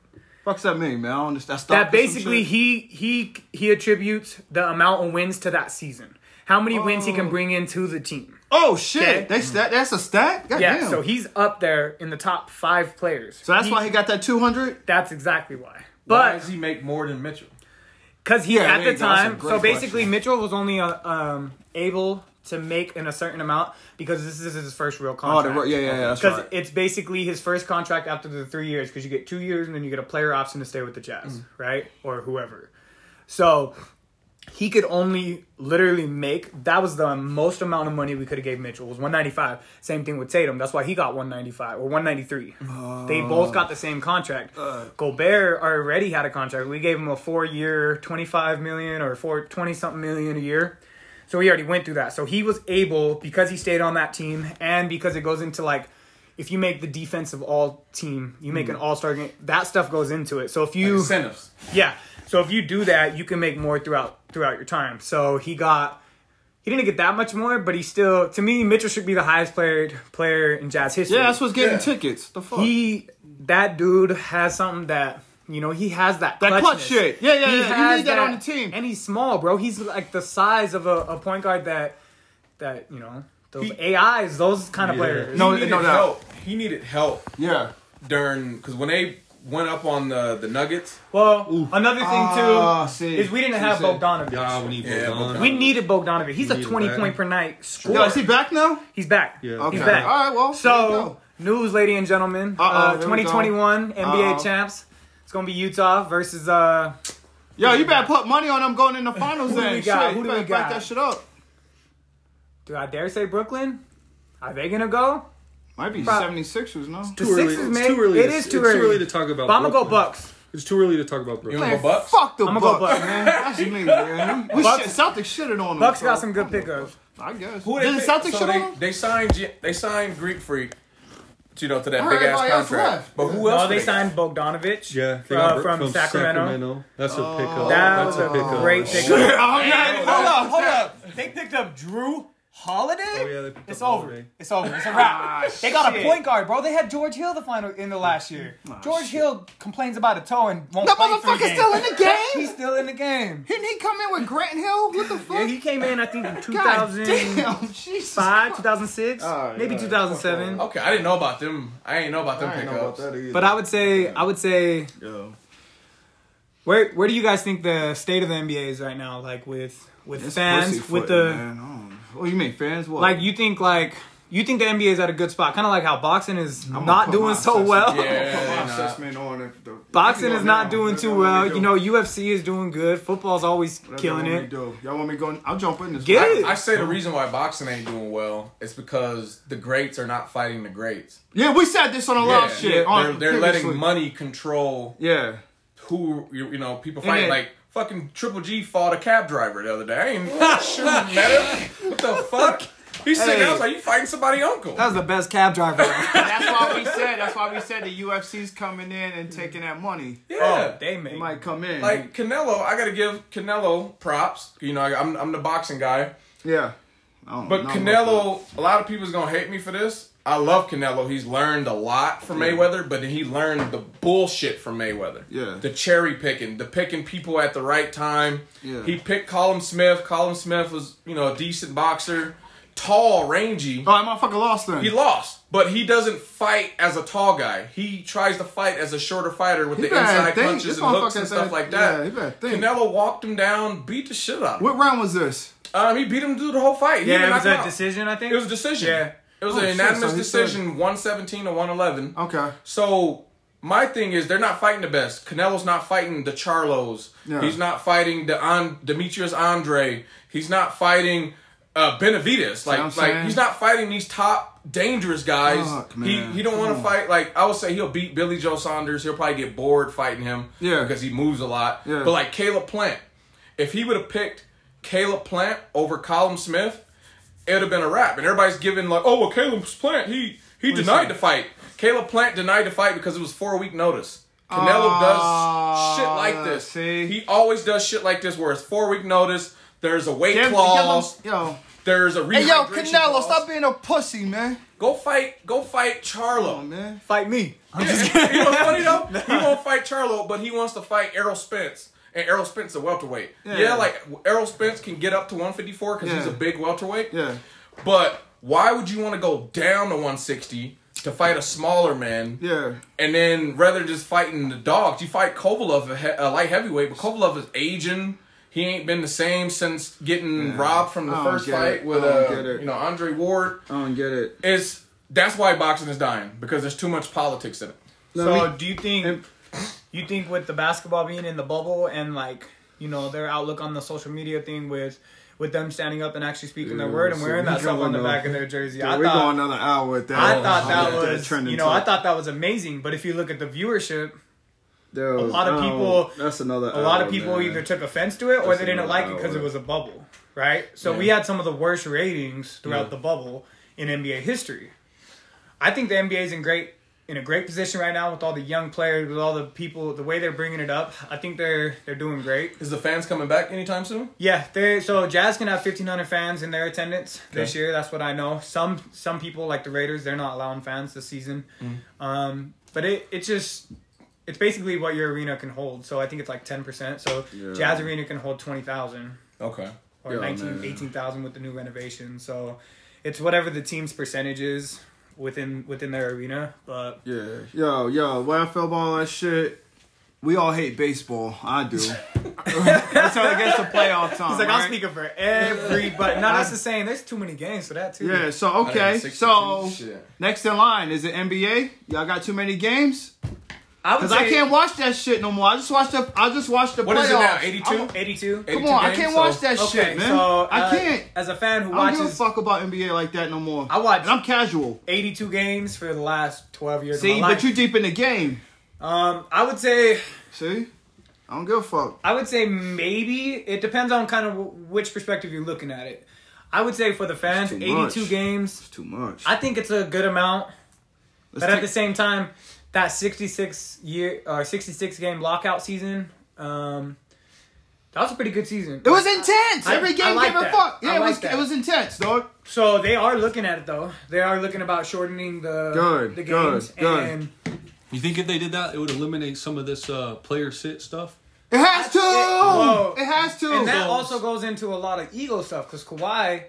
Fuck's that mean, man? I don't understand. Stop that basically he he he attributes the amount of wins to that season. How many wins he can Oh. bring into the team. Oh shit! Okay. They stat, that's a stat. God Yeah, damn. so he's up there in the top five players. So that's why he got that two hundred. That's exactly why. Why But does he make more than Mitchell? because he Yeah, at there the you go. That's a time, so basically question. Mitchell was only uh, um, able to make in a certain amount because this is his first real Oh, contract. the, yeah, yeah, yeah. Because right. it's basically his first contract after the three years because you get two years and then you get a player option to stay with the Jazz, Mm. right? Or whoever. So he could only literally make that was the most amount of money we could have gave Mitchell was 195. Same thing with Tatum. That's why he got 195 or 193. they both got the same contract. Uh. Gobert already had a contract. We gave him a 4-year, 25 million or 4 20 something million a year. So he already went through that. So he was able because he stayed on that team and because it goes into like if you make the defensive all team, you Hmm. make an all-star game, that stuff goes into it. So if you Incentives. yeah. So if you do that, you can make more throughout throughout your time. So he got he didn't get that much more, but he still to me Mitchell should be the highest player player in Jazz history. yeah, that's what's getting Yeah. tickets. The fuck. he that dude has something that you know he has that That clutch clutchness. shit. Yeah, yeah, He yeah. You has need that on the team. and he's small, bro. He's like the size of a, a point guard that that you know those He- AIs, those kind of Yeah. players. No, he needed no doubt. help. He needed help yeah. during because when they went up on the the Nuggets, Well, another thing Ah, too see. is we didn't See, have see. Bogdanovich. Yeah, we need Yeah, Bogdan. We needed Bogdanovich. He's a 20 that. point per night scorer. Yo, is he back now? He's back. Yeah. Okay. He's back. All right. Well. So, go. news, ladies and gentlemen. Uh-oh, Uh, here we 2021 NBA Uh-oh. champs. It's gonna be Utah versus uh. yo, you better put money on them going in the finals. Who do then we got? shit. Who you do better we back got? that shit up. Do I dare say Brooklyn? Are they gonna go? Might be Pro- 76ers, no? The Too early. Sixers, It's man. too early. It to- too it's early. too early to talk about. But I'm gonna go Bucks. It's too early to talk about Brooklyn. You Man, go Bucks? fuck the I'ma Bucks, go Bucks. man. That's me, man. We Bucks- shit, Celtics shitted on them. Bucks so- got some good pickups. I guess. Who Did the Celtics so shit they, on them? they signed they signed Greek Freak, you know, to that big ass contract. left. But who else? No, they did signed Bogdanovich. Yeah, they uh, got Bro- from, Sacramento. That's a Oh. pickup. That That's was a pickup. great Shit, pickup. okay, hold up, hold up. They picked up Jrue Holiday. Oh yeah, they picked It's over. Holiday. It's over. It's a wrap. Ah, they got a point guard, bro. They had George Hill the final in the last year. Ah, George Hill complains about a toe and won't That play three motherfucker's games. still in the game? He's still in the game. Didn't he come in with Grant Hill? What the fuck? Yeah, he came in I think in God 2005, damn, Jesus. 2006, Alright, maybe alright. 2007. Okay, I didn't know about them. I didn't know about them I ain't know about pickups. that either. But I would say, I would say, Yo. where where do you guys think the state of the NBA is right now? Like with with It's fans, with the man. I don't- What do you mean, fans? What? like, you think like you think the NBA is at a good spot, kind of like how boxing is I'm not doing so assessment- well. Yeah, put my they not. assessment on if the Boxing is not go doing too well. do. You know, UFC is doing good. Football's always Whatever killing me it. do. Y'all want me going? I'll jump in this. Get one. it. I say the reason why boxing ain't doing well is because the greats are not fighting the greats. Yeah, we said this on a lot of shit. on they're, they're letting money control Yeah. who you, you know people And fighting like fucking Triple G fought a cab driver the other day. I ain't shooting at him. What the fuck? He's sitting Hey. like, You fighting somebody uncle? That was the best cab driver. That's why we said. That's why we said the UFC's coming in and taking that money. yeah. Oh, they might come in. like Canelo, I gotta give Canelo props. You know, I- I'm I'm the boxing guy, yeah. I don't but know Canelo, a lot of people's gonna hate me for this. I love Canelo. He's learned a lot from Mayweather, but he learned the bullshit from Mayweather. Yeah. the cherry picking, the picking people at the right time. Yeah. he picked Callum Smith. Callum Smith was you know a decent boxer, tall, rangy. Oh, that motherfucker lost then. He lost, but he doesn't fight as a tall guy. He tries to fight as a shorter fighter with He the inside think. punches This and hooks and stuff said- like that. yeah, he better think. Canelo walked him down, beat the shit out of him. what round was this? Um, he beat him through the whole fight. He yeah, didn't it was a out. decision, I think. It was a decision. Yeah. It was Oh, a unanimous so he said- decision, 117 to 111. Okay. So my thing is, they're not fighting the best. Canelo's not fighting the Charlos. Yeah. He's not fighting the An- Demetrius Andre. He's not fighting uh, Benavidez. Like, like saying? he's not fighting these top dangerous guys. Fuck, he he don't want to fight. Like I would say, he'll beat Billy Joe Saunders. He'll probably get bored fighting him. Yeah. because he moves a lot. Yeah. But like Caleb Plant, if he would have picked Caleb Plant over Callum Smith, it would have been a wrap. And everybody's giving like, oh well, Caleb Plant he he denied the fight. Caleb Plant denied the fight because it was four week notice. Canelo ah, does shit like this. See? He always does shit like this where it's four week notice. There's a weight Give- clause. give him- yo. There's a rehydration Hey, yo, Canelo, clause. stop being a pussy, man. Go fight. Go fight Charlo. Oh, man. Fight me. I'm Yeah, just you know what's funny though? He won't fight Charlo, but he wants to fight Errol Spence. And Errol Spence a welterweight. Yeah. Yeah, like Errol Spence can get up to 154 because he's a big welterweight. Yeah. But why would you want to go down to 160 to fight a smaller man? Yeah. And then rather than just fighting the dogs, you fight Kovalev, a, he- a light heavyweight, but Kovalev is aging. He ain't been the same since getting robbed from the first fight it. with I uh, you know Andre Ward. I don't get it. It's that's why boxing is dying because there's too much politics in it. So Let me- do you think you think with the basketball being in the bubble and like you know their outlook on the social media thing with with them standing up and actually speaking their word and so wearing that stuff on the back of their jersey? Yeah, I we go thought another hour with that. I thought that was you know I thought that was amazing. But if you look at the viewership, a lot of oh, people- That's another. a lot of people man. either took offense to it or That's they didn't like it because it was a bubble, right? So Yeah. we had some of the worst ratings throughout the bubble in NBA history. I think the NBA is in great in a great position right now with all the young players, with all the people, the way they're bringing it up. I think they're they're doing great. Is the fans coming back anytime soon? Yeah, they so Jazz can have fifteen hundred fans in their attendance this year. That's what I know. Some some people like the Raiders, they're not allowing fans this season. Um, but it it just it's basically what your arena can hold. So I think it's like ten percent. So Yeah. Jazz Arena can hold twenty thousand Okay. or Yeah, 19, man. 18,000 with the new renovation. So it's whatever the team's percentage is within within their arena. But Yeah, yo, yo, what I feel about all that shit. We all hate baseball. I do. That's how it gets to playoff time. he's like, right? I'm speaking for everybody. No, that's the same. There's too many games for that too. Yeah, so okay, so shit. next in line is it NBA? Y'all got too many games? I Cause I say can't watch that shit no more. I just watched the. I just watched the What playoffs. is it now? I'm- 82? 82. Come on, I can't so- watch that Okay, shit, man. so I uh, can't. As a fan who I don't give a fuck about NBA like that no more. I watch- And I'm casual. 82 games for the last 12 years See, of my but life. you deep in the game. um, I would say See, I don't give a fuck. I would say maybe it depends on kind of which perspective you're looking at it. I would say for the fans, 82 much. games. It's too much. I think it's a good amount. Let's but at the same time, that 66 year or 66 game lockout season, um, that was a pretty good season. it was intense. I- Every I game like gave a that. fuck. I Yeah, it like was. that. It was intense, dog. So they are looking at it though. They are looking about shortening the Good, the good, games good. and You think if they did that, it would eliminate some of this uh, player sit stuff? It has to. whoa. It has to. and that also goes into a lot of ego stuff because Kawhi,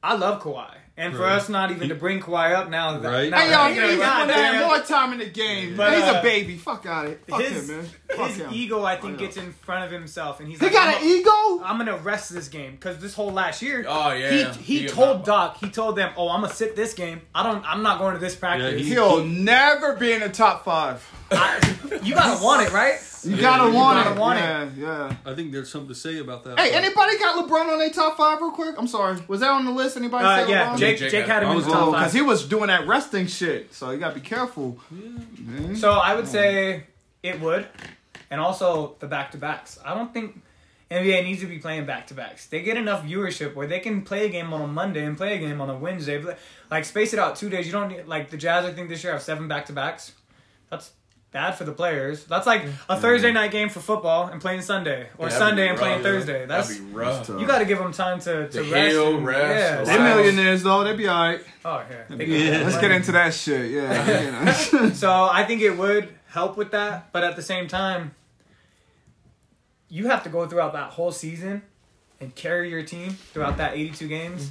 I love Kawhi, and for Right. us not even to bring Kawhi up now, that, Right. now Hey, yo, that- he you know, needs to God put that damn. more time in the game. But, He's uh, a baby. Fuck out of it. Fuck his, him, man. Fuck his him. ego, I think, I gets in front of himself, and he's He like, got I'm an a- ego. I'm gonna rest this game because this whole last year, Oh, yeah. he he He- told Doc, he told them, oh, I'm gonna sit this game. I don't, I'm not going to this practice. he- He'll never be in the top five. I- you gotta want it, right? You gotta you want gotta it. want it. yeah, yeah. I think there's something to say about that. Hey, but- anybody got LeBron on their top five real quick? I'm sorry. Was that on the list? Anybody Uh, say yeah, LeBron? Jake, Jake Jake had him in was the top five. because he was doing that resting shit. So you gotta be careful. So I would say it would, and also the back to backs. I don't think NBA needs to be playing back to backs. They get enough viewership where they can play a game on a Monday and play a game on a Wednesday. Like space it out two days. You don't need like the Jazz. I think this year have seven back to backs. That's bad for the players. That's like mm. a Thursday mm. night game for football and playing Sunday, or Yeah, that'd Sunday be and playing rough. Thursday. That's That'd be rough. tough. you got to give them time to to To rest. heal, and- rest, Yeah, relax. They so- millionaires though. They be alright. Oh yeah. They can- Let's get into that shit. Yeah. you know. So I think it would help with that, but at the same time, you have to go throughout that whole season and carry your team throughout that 82 games.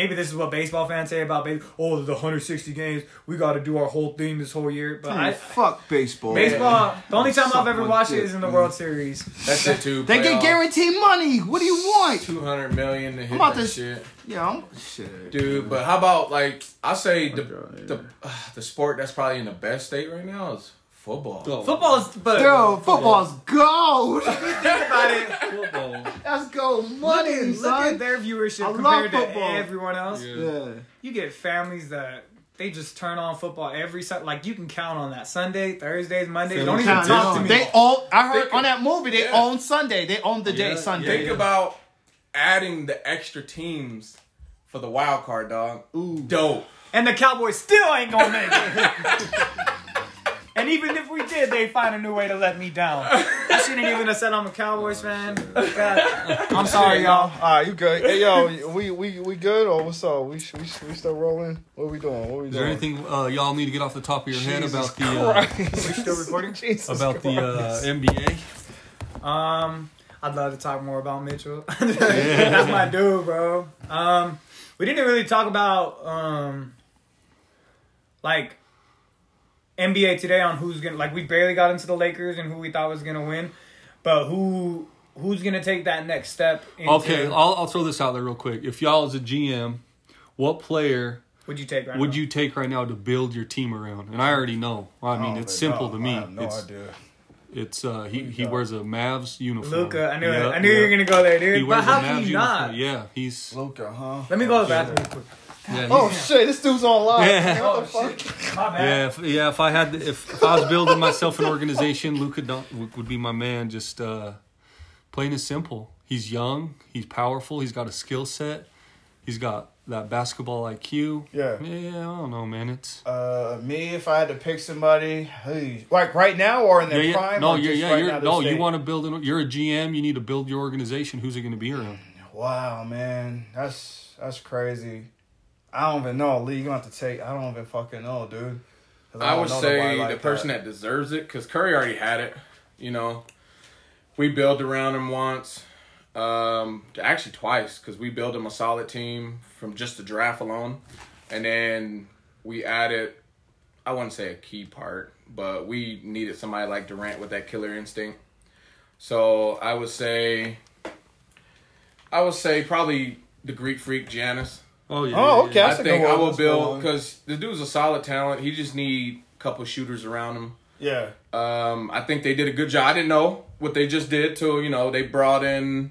Maybe this is what baseball fans say about baseball. Oh, the 160 games. We got to do our whole thing this whole year. But I, fuck baseball. baseball, the only time I've ever watched it dick, is in the man. World Series. That's it too. They get guaranteed money. What do you want? two hundred million to hit about that to- shit, Yeah, I'm, shit. dude. But how about like I say the the uh, the sport that's probably in the best state right now is football. Oh, Football is, but Dude, football's gold. think about it. football. That's gold Look money, at, look son. at their viewership I love compared to football. everyone else. Yeah. yeah. you get families that they just turn on football every Sunday. Like you can count on that Sunday, Thursdays, Mondays. They Don't even count talk to me. They own. I heard Think- on that movie they Yeah. own Sunday. They own the day Yeah, Sunday. Think yeah. about adding the extra teams for the wild card, dog. Ooh. Dope. and the Cowboys still ain't gonna make it. and even if we did, they find a new way to let me down. I shouldn't even have said I'm a Cowboys fan. God, I'm sorry, y'all. All right, you good? Hey, yo, we we we good or what's up? We we we still rolling? What we doing? What we doing? Is there anything uh, y'all need to get off the top of your head Jesus about the uh, We still recording? Jesus about the uh, NBA? Um, I'd love to talk more about Mitchell. That's my dude, bro. Um, we didn't really talk about um, like NBA today on who's gonna like. We barely got into the Lakers and who we thought was gonna win, but who who's gonna take that next step? Into, Okay, I'll, I'll throw this out there real quick. If y'all as a GM, what player would you take right would now? you take right now to build your team around? And I already know. I mean, it's simple to me. I have no it's idea. it's uh, he he wears a Mavs uniform. Luka, I knew Yeah, it. I knew yeah. you were gonna go there, He dude. But wears a how Mavs can you uniform. not? Yeah, he's Luka, huh? Let me go to the bathroom real quick. Yeah, Oh he's- shit! This dude's on live. Yeah. Oh, fuck? shit. My bad. Yeah, if, yeah. If I had, if, if I was building myself an organization, Luka would, would be my man. Just uh, plain and simple. He's young. He's powerful. He's got a skill set. He's got that basketball IQ. Yeah. Yeah, I don't know, man. It's Uh, me if I had to pick somebody, hey, like right now or in yeah, their yeah. prime. No, or yeah, just yeah. right you're, no, this you want to build. An, you're a GM. You need to build your organization. Who's it going to be around? Wow, man, that's that's crazy. I don't even know. Lee, you gonna have to take. I don't even fucking know, dude. I don't would say nobody the person that. deserves it, because Curry already had it. You know, we built around him once, um, actually twice, because we built him a solid team from just the draft alone, and then we added. I wouldn't say a key part, but we needed somebody like Durant with that killer instinct. So I would say, I would say probably the Greek freak Giannis. Oh yeah. Oh, okay. yeah. I That's think I will That's a good build because the dude's a solid talent. He just need a couple shooters around him. Yeah, Um, I think they did a good job. I didn't know what they just did to you know they brought in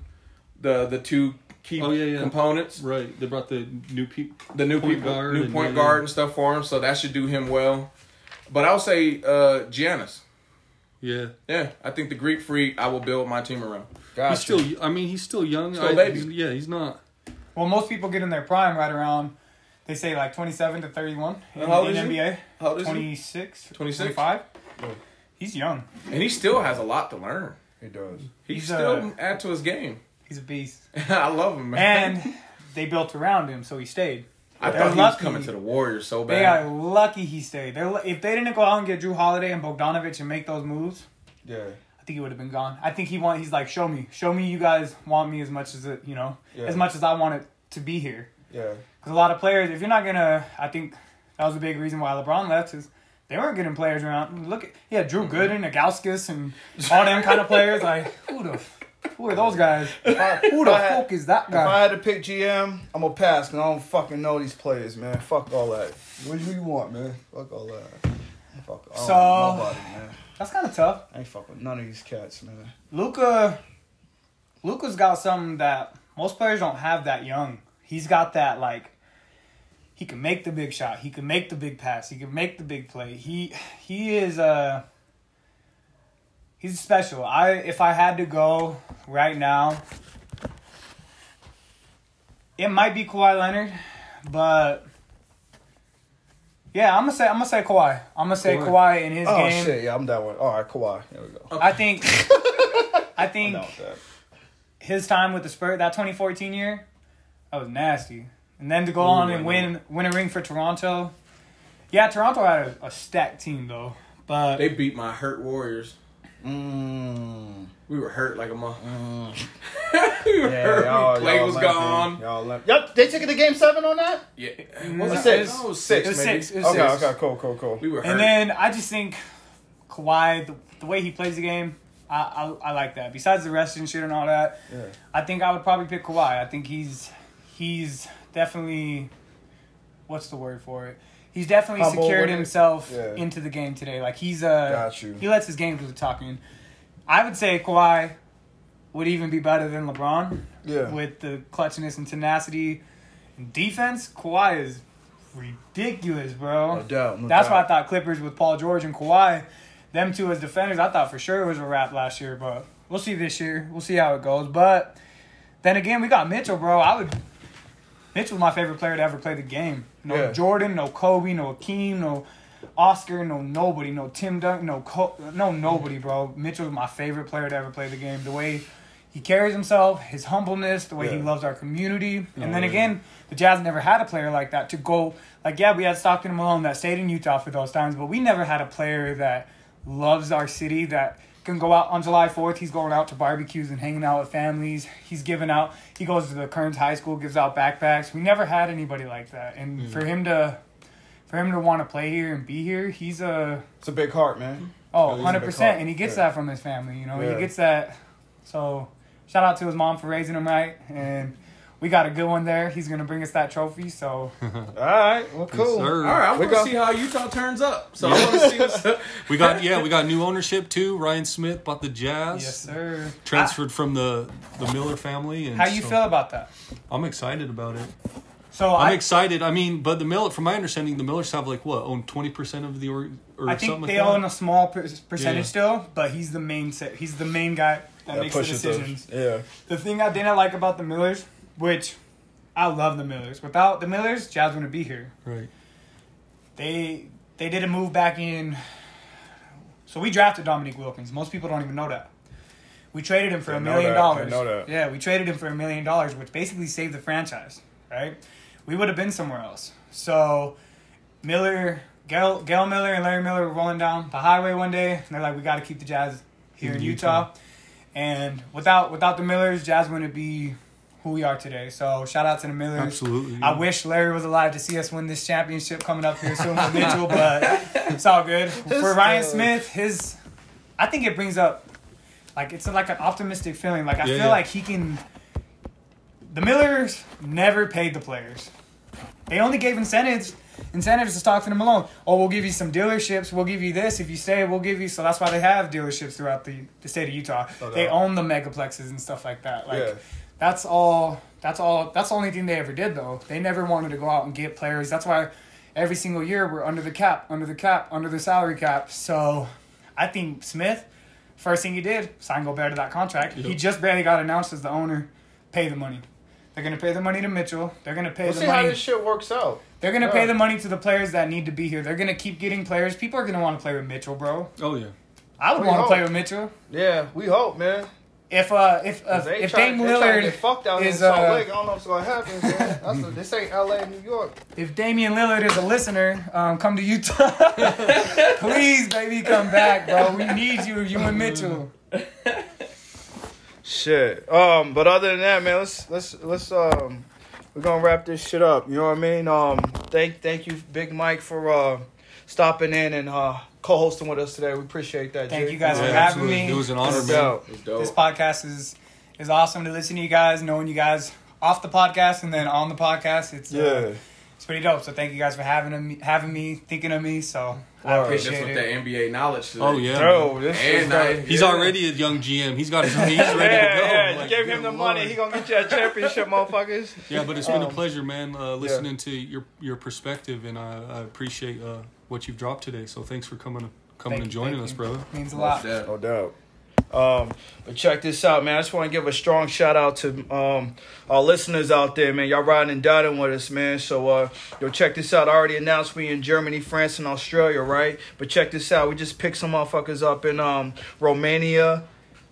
the the two key Oh, yeah, yeah. components, Right. They brought the new people. the new Point people, guard new and point guard yeah. and stuff for him. So that should do him well. But I'll say uh, Giannis. Yeah. Yeah, I think the Greek freak. I will build my team around. gotcha. He's still. I mean, he's still young. Still I- baby. he's- yeah, he's not. Well, most people get in their prime right around, they say like 27 to 31 in, How old in is he? NBA. How old is he? 26, 26? 25. He's young. And he still has a lot to learn. He does. He He's, still uh, add to his game. He's a beast. I love him, man. And they built around him, so he stayed. I they're thought he was lucky. coming to the Warriors so bad. They are lucky he stayed. They're, if they didn't go out and get Jrue Holiday and Bogdanovich and make those moves, Yeah, I think he would have been gone. I think he want. He's like, show me, show me, you guys want me as much as it, you know, Yeah. as much as I want it to be here. yeah. Because a lot of players, if you're not gonna, I think that was a big reason why LeBron left is they weren't getting players around. Look at yeah, Drew mm-hmm. Gooden, Ilgauskas, and all them kind of players. Like who the, who are those guys? I, Who the had- fuck is that guy? If I had to pick GM, I'm gonna pass because I don't fucking know these players, man. Fuck all that. What do you want, man? Fuck all that. Fuck all So- nobody, man. That's kind of tough. I ain't fucking with none of these cats, man. Luka, Luka's got something that most players don't have that young. He's got that like. He can make the big shot. He can make the big pass. He can make the big play. He he is uh he's special. I if I had to go right now, it might be Kawhi Leonard, but yeah, I'm gonna say I'm gonna say Kawhi. I'm gonna say Kawhi. Kawhi in his Oh game. shit, yeah, I'm that one. All right, Kawhi. There we go. I think I think down with that. his time with the Spurs, that 2014 year, that was nasty. And then to go Ooh, on I and know. win win a ring for Toronto. Yeah, Toronto had a, a stacked team though, but They beat my hurt Warriors. Mm. We were hurt like a month. Mm. we were Yeah, hurt. y'all, Klay y'all was limping. gone. Y'all limp. Yep, they took it to game seven on that? Yeah, was was it it six? No, it was Six, six. It was maybe. six. It was Okay, six. okay, cool, cool, cool. We were hurt. And then I just think Kawhi, the, the way he plays the game, I, I I like that. Besides the rest and shit and all that, Yeah. I think I would probably pick Kawhi. I think he's he's definitely what's the word for it? He's definitely Humble secured himself Yeah. into the game today. Like he's uh Got you. he lets his game do the talking. I would say Kawhi would even be better than LeBron Yeah. with the clutchiness and tenacity. And defense, Kawhi is ridiculous, bro. No doubt, no That's doubt. why I thought Clippers with Paul George and Kawhi, them two as defenders, I thought for sure it was a wrap last year, but we'll see this year. We'll see how it goes. But then again, we got Mitchell, bro. I would Mitchell's my favorite player to ever play the game. No Yeah. Jordan, no Kobe, no Akeem, no Oscar, no nobody, no Tim Duncan, no Co- no nobody, bro. Mitchell's my favorite player to ever play the game. The way he carries himself, his humbleness, the way he loves our community. And oh, then yeah. again, the Jazz never had a player like that to go like yeah, we had Stockton and Malone that stayed in Utah for those times, but we never had a player that loves our city that can go out on July 4th. He's going out to barbecues and hanging out with families. He's giving out, he goes to the Kearns High School, gives out backpacks. We never had anybody like that. And mm. for him to, for him to want to play here and be here, he's a, It's a big heart, man. oh, he's a big 100%. And he gets Yeah. that from his family, you know, Yeah. he gets that. So shout out to his mom for raising him right. And we got a good one there. He's going to bring us that trophy. So All right, well, cool. sir. All right, I We want go- to see how Utah turns up. So I want to see what's up. We got yeah, we got new ownership too. Ryan Smith bought the Jazz. yes, sir. Transferred from the the Miller family. And How you so feel about that? I'm excited about it. So I'm I, excited. I mean, but the Miller, from my understanding, the Millers have like what own twenty percent of the or, or I think something they like own that. a small percentage Yeah. still, but he's the main set. He's the main guy that Yeah, makes the pushes those- decisions. Yeah. The thing I didn't like about the Millers, which I love the Millers. Without the Millers, Jazz wouldn't be here. Right. They they did a move back in. So we drafted Dominique Wilkins. Most people don't even know that. We traded him for a million dollars. Yeah, we traded him for a million dollars, which basically saved the franchise. Right? We would have been somewhere else. So Miller, Gail, Gail Miller, and Larry Miller were rolling down the highway one day, and they're like, "We got to keep the Jazz here in, In Utah. Utah. And without without the Millers, Jazz wouldn't be who we are today. So shout out to the Millers. Absolutely. I wish Larry was alive to see us win this championship coming up here soon with Mitchell, but it's all good. For Ryan. Smith, his I think it brings up like it's like an optimistic feeling. Like I Yeah, feel yeah. like he can the Millers never paid the players. They only gave incentives incentives to Stockton and Malone. Oh, we'll give you some dealerships. We'll give you this if you stay. We'll give you. So that's why they have dealerships throughout the, the state of Utah. No they own the megaplexes and stuff like that. Like Yeah. That's all. That's all. That's the only thing they ever did though. They never wanted to go out and get players. That's why every single year we're under the cap, under the cap, under the salary cap. So I think Smith, first thing he did, sign Gobert to that contract. He just barely got announced as the owner. Pay the money. They're gonna pay the money to Mitchell. They're gonna pay We'll the see how this shit works out. They're gonna Yeah. pay the money to the players that need to be here. They're gonna keep getting players. People are gonna want to play with Mitchell, bro. Oh yeah. I would want to play with Mitchell. Yeah, we hope, man. If uh if uh, if Dame trying to Lillard get fucked out in is Salt uh Lake. I don't know what's gonna happen. Man. That's a, this ain't L.A. New York. if Damian Lillard is a listener, um, come to Utah. Please, baby, come back, bro. We need you, you and Mitchell. Shit. Um, but other than that, man, let's let's let's um, we're gonna wrap this shit up. You know what I mean? Um, thank thank you, Big Mike, for uh stopping in and uh co-hosting with us today. We appreciate that. Thank Jay. you guys Yeah, for having absolutely. me. It was an honor, No man. doubt. It's dope. This podcast is is awesome to listen to you guys, knowing you guys off the podcast and then on the podcast. It's uh, Yeah. it's pretty dope. So thank you guys for having me, having me, thinking of me. So I Word. Just appreciate with that it. NBA knowledge. Today. Oh yeah. Bro, this And is I- He's Yeah. already a young GM. He's got his. He's ready yeah, to go. yeah. Like, you gave him good the money. He gonna get you a championship, motherfuckers. Yeah, but it's been a Um, pleasure, man, uh, listening to your your perspective, and I, I appreciate uh, what you've dropped today. So thanks for coming coming Thank and joining thank us, you. brother. Means a Most lot. definitely. No doubt. Um, but check this out, man. I just want to give a strong shout out to um, our listeners out there, man. Y'all riding and dining with us, man. So, uh, yo, check this out. I already announced we in Germany, France, and Australia, right? But check this out. We just picked some motherfuckers up in um, Romania,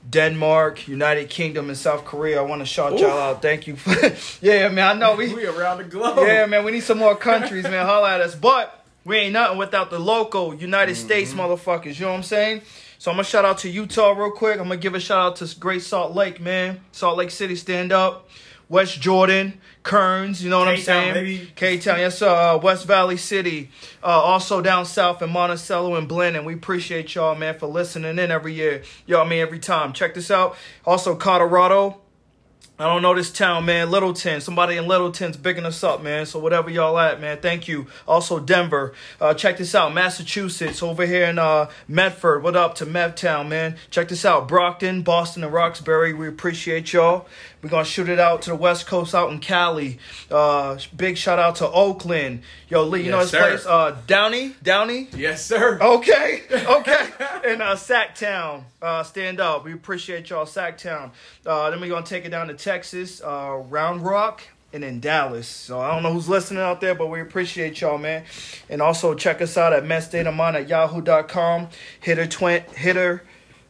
Denmark, United Kingdom, and South Korea. I want to shout y'all out. Thank you. Yeah, man. I know we. We around the globe. Yeah, man. We need some more countries, man. Holla at us. But we ain't nothing without the local United States motherfuckers. You know what I'm saying? So I'm gonna shout out to Utah real quick. I'm gonna give a shout out to Great Salt Lake, man. Salt Lake City, stand up. West Jordan, Kearns, you know what I'm saying? K Town, yes, sir. Uh, West Valley City, uh, also down south in Monticello and Blanding. We appreciate y'all, man, for listening in every year. Y'all, I mean, every time. Check this out. Also, Colorado. I don't know this town, man. Littleton. Somebody in Littleton's bigging us up, man. So whatever y'all at, man. Thank you. Also Denver. Uh, check this out. Massachusetts over here in uh, Medford. What up to Medtown, man? Check this out. Brockton, Boston, and Roxbury. We appreciate y'all. We're gonna shoot it out to the West Coast out in Cali. Uh, big shout out to Oakland. Yo, Lee, you know this sir. place? Uh, Downey? Downey? Yes, sir. Okay, okay. In uh, Sacktown, uh, stand up. We appreciate y'all, Sacktown. Uh, then we're gonna take it down to Texas, uh, Round Rock, and then Dallas. So I don't know who's listening out there, but we appreciate y'all, man. And also check us out at menstateofmind at yahoo.com. Hit her twin, hit her.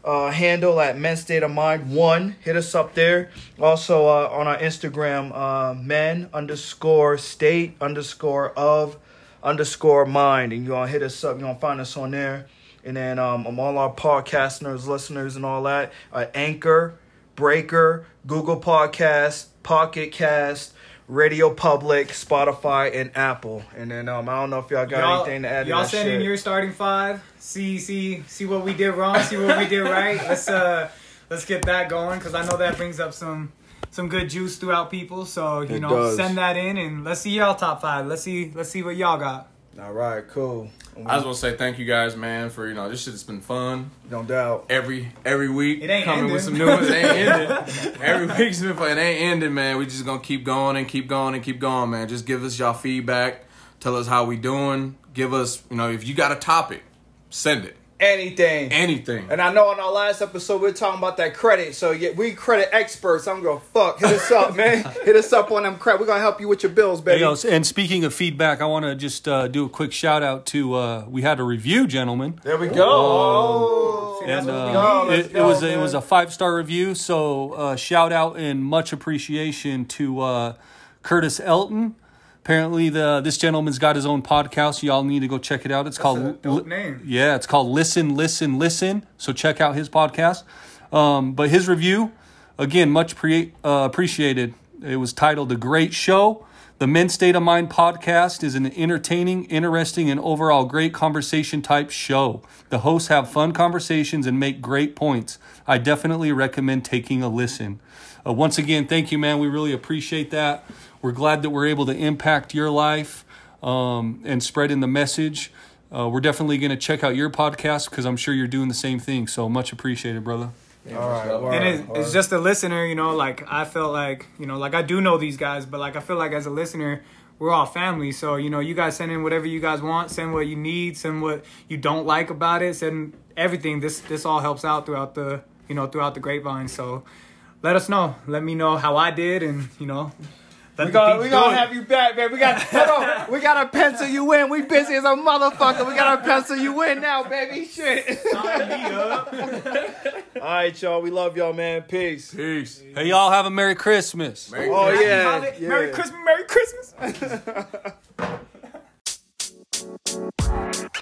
Uh, handle at men state of mind one. Hit us up there. Also uh, on our instagram uh, men underscore state underscore of underscore mind. And you're gonna hit us up. You're gonna find us on there. And then um, um, all our podcasters listeners and all that. Uh, anchor breaker google podcast pocket cast radio public spotify and apple and then um, i don't know if y'all got y'all, anything to add y'all that send in your starting five. See, see, see what we did wrong. See what we did right. Let's uh, let's get that going because I know that brings up some some good juice throughout people. So you It know, does. send that in and let's see y'all top five. Let's see, let's see what y'all got. All right cool I just want to say thank you guys, man, for you know this shit has been fun. no doubt Every every week, It ain't coming with some new ones. It ain't ending. every week's been fun. It ain't ending, man. We just gonna keep going and keep going and keep going, man. Just give us y'all feedback. Tell us how we doing. Give us, you know, if you got a topic, send it. Anything Anything. And I know on our last episode we are talking about that credit. So yeah, we credit experts. I'm gonna fuck. Hit us up, man. Hit us up on them credit. We're gonna help you with your bills, Hey, baby. yo, and speaking of feedback, I want to just uh, do a quick shout out to uh, we had a review, gentlemen. there we go. Oh. See, and uh, need. Let's it, it was a, it was a five star review. So uh, shout out and much appreciation to uh, Curtis Elton. Apparently, the this gentleman's got his own podcast. Y'all need to go check it out. It's called a dope Li- name. Yeah, it's called Listen, Listen, Listen. So check out his podcast. Um, but his review, again, much pre- uh, appreciated. It was titled "A Great Show." The Men's State of Mind podcast is an entertaining, interesting, and overall great conversation type show. The hosts have fun conversations and make great points. I definitely recommend taking a listen. Uh, once again, thank you, man. We really appreciate that. We're glad that we're able to impact your life um, and spreading the message. Uh, we're definitely going to check out your podcast because I'm sure you're doing the same thing. So much appreciated, brother. All right, word, and it, word. it's just a listener, you know. Like I felt like, you know, like I do know these guys, but like I feel like as a listener, we're all family. So you know, you guys send in whatever you guys want, send what you need, send what you don't like about it, send everything. This this all helps out throughout the you know throughout the grapevine. So let us know. Let me know how I did, and you know. We gonna, we gonna have you back, man. We got on, we gotta pencil you in. We busy as a motherfucker. We gotta pencil you in now, baby. Shit. All right, y'all. We love y'all, man. Peace. Peace. Hey, y'all. Have a Merry Christmas. Merry oh Christmas. Yeah. yeah. Merry Christmas. Merry Christmas.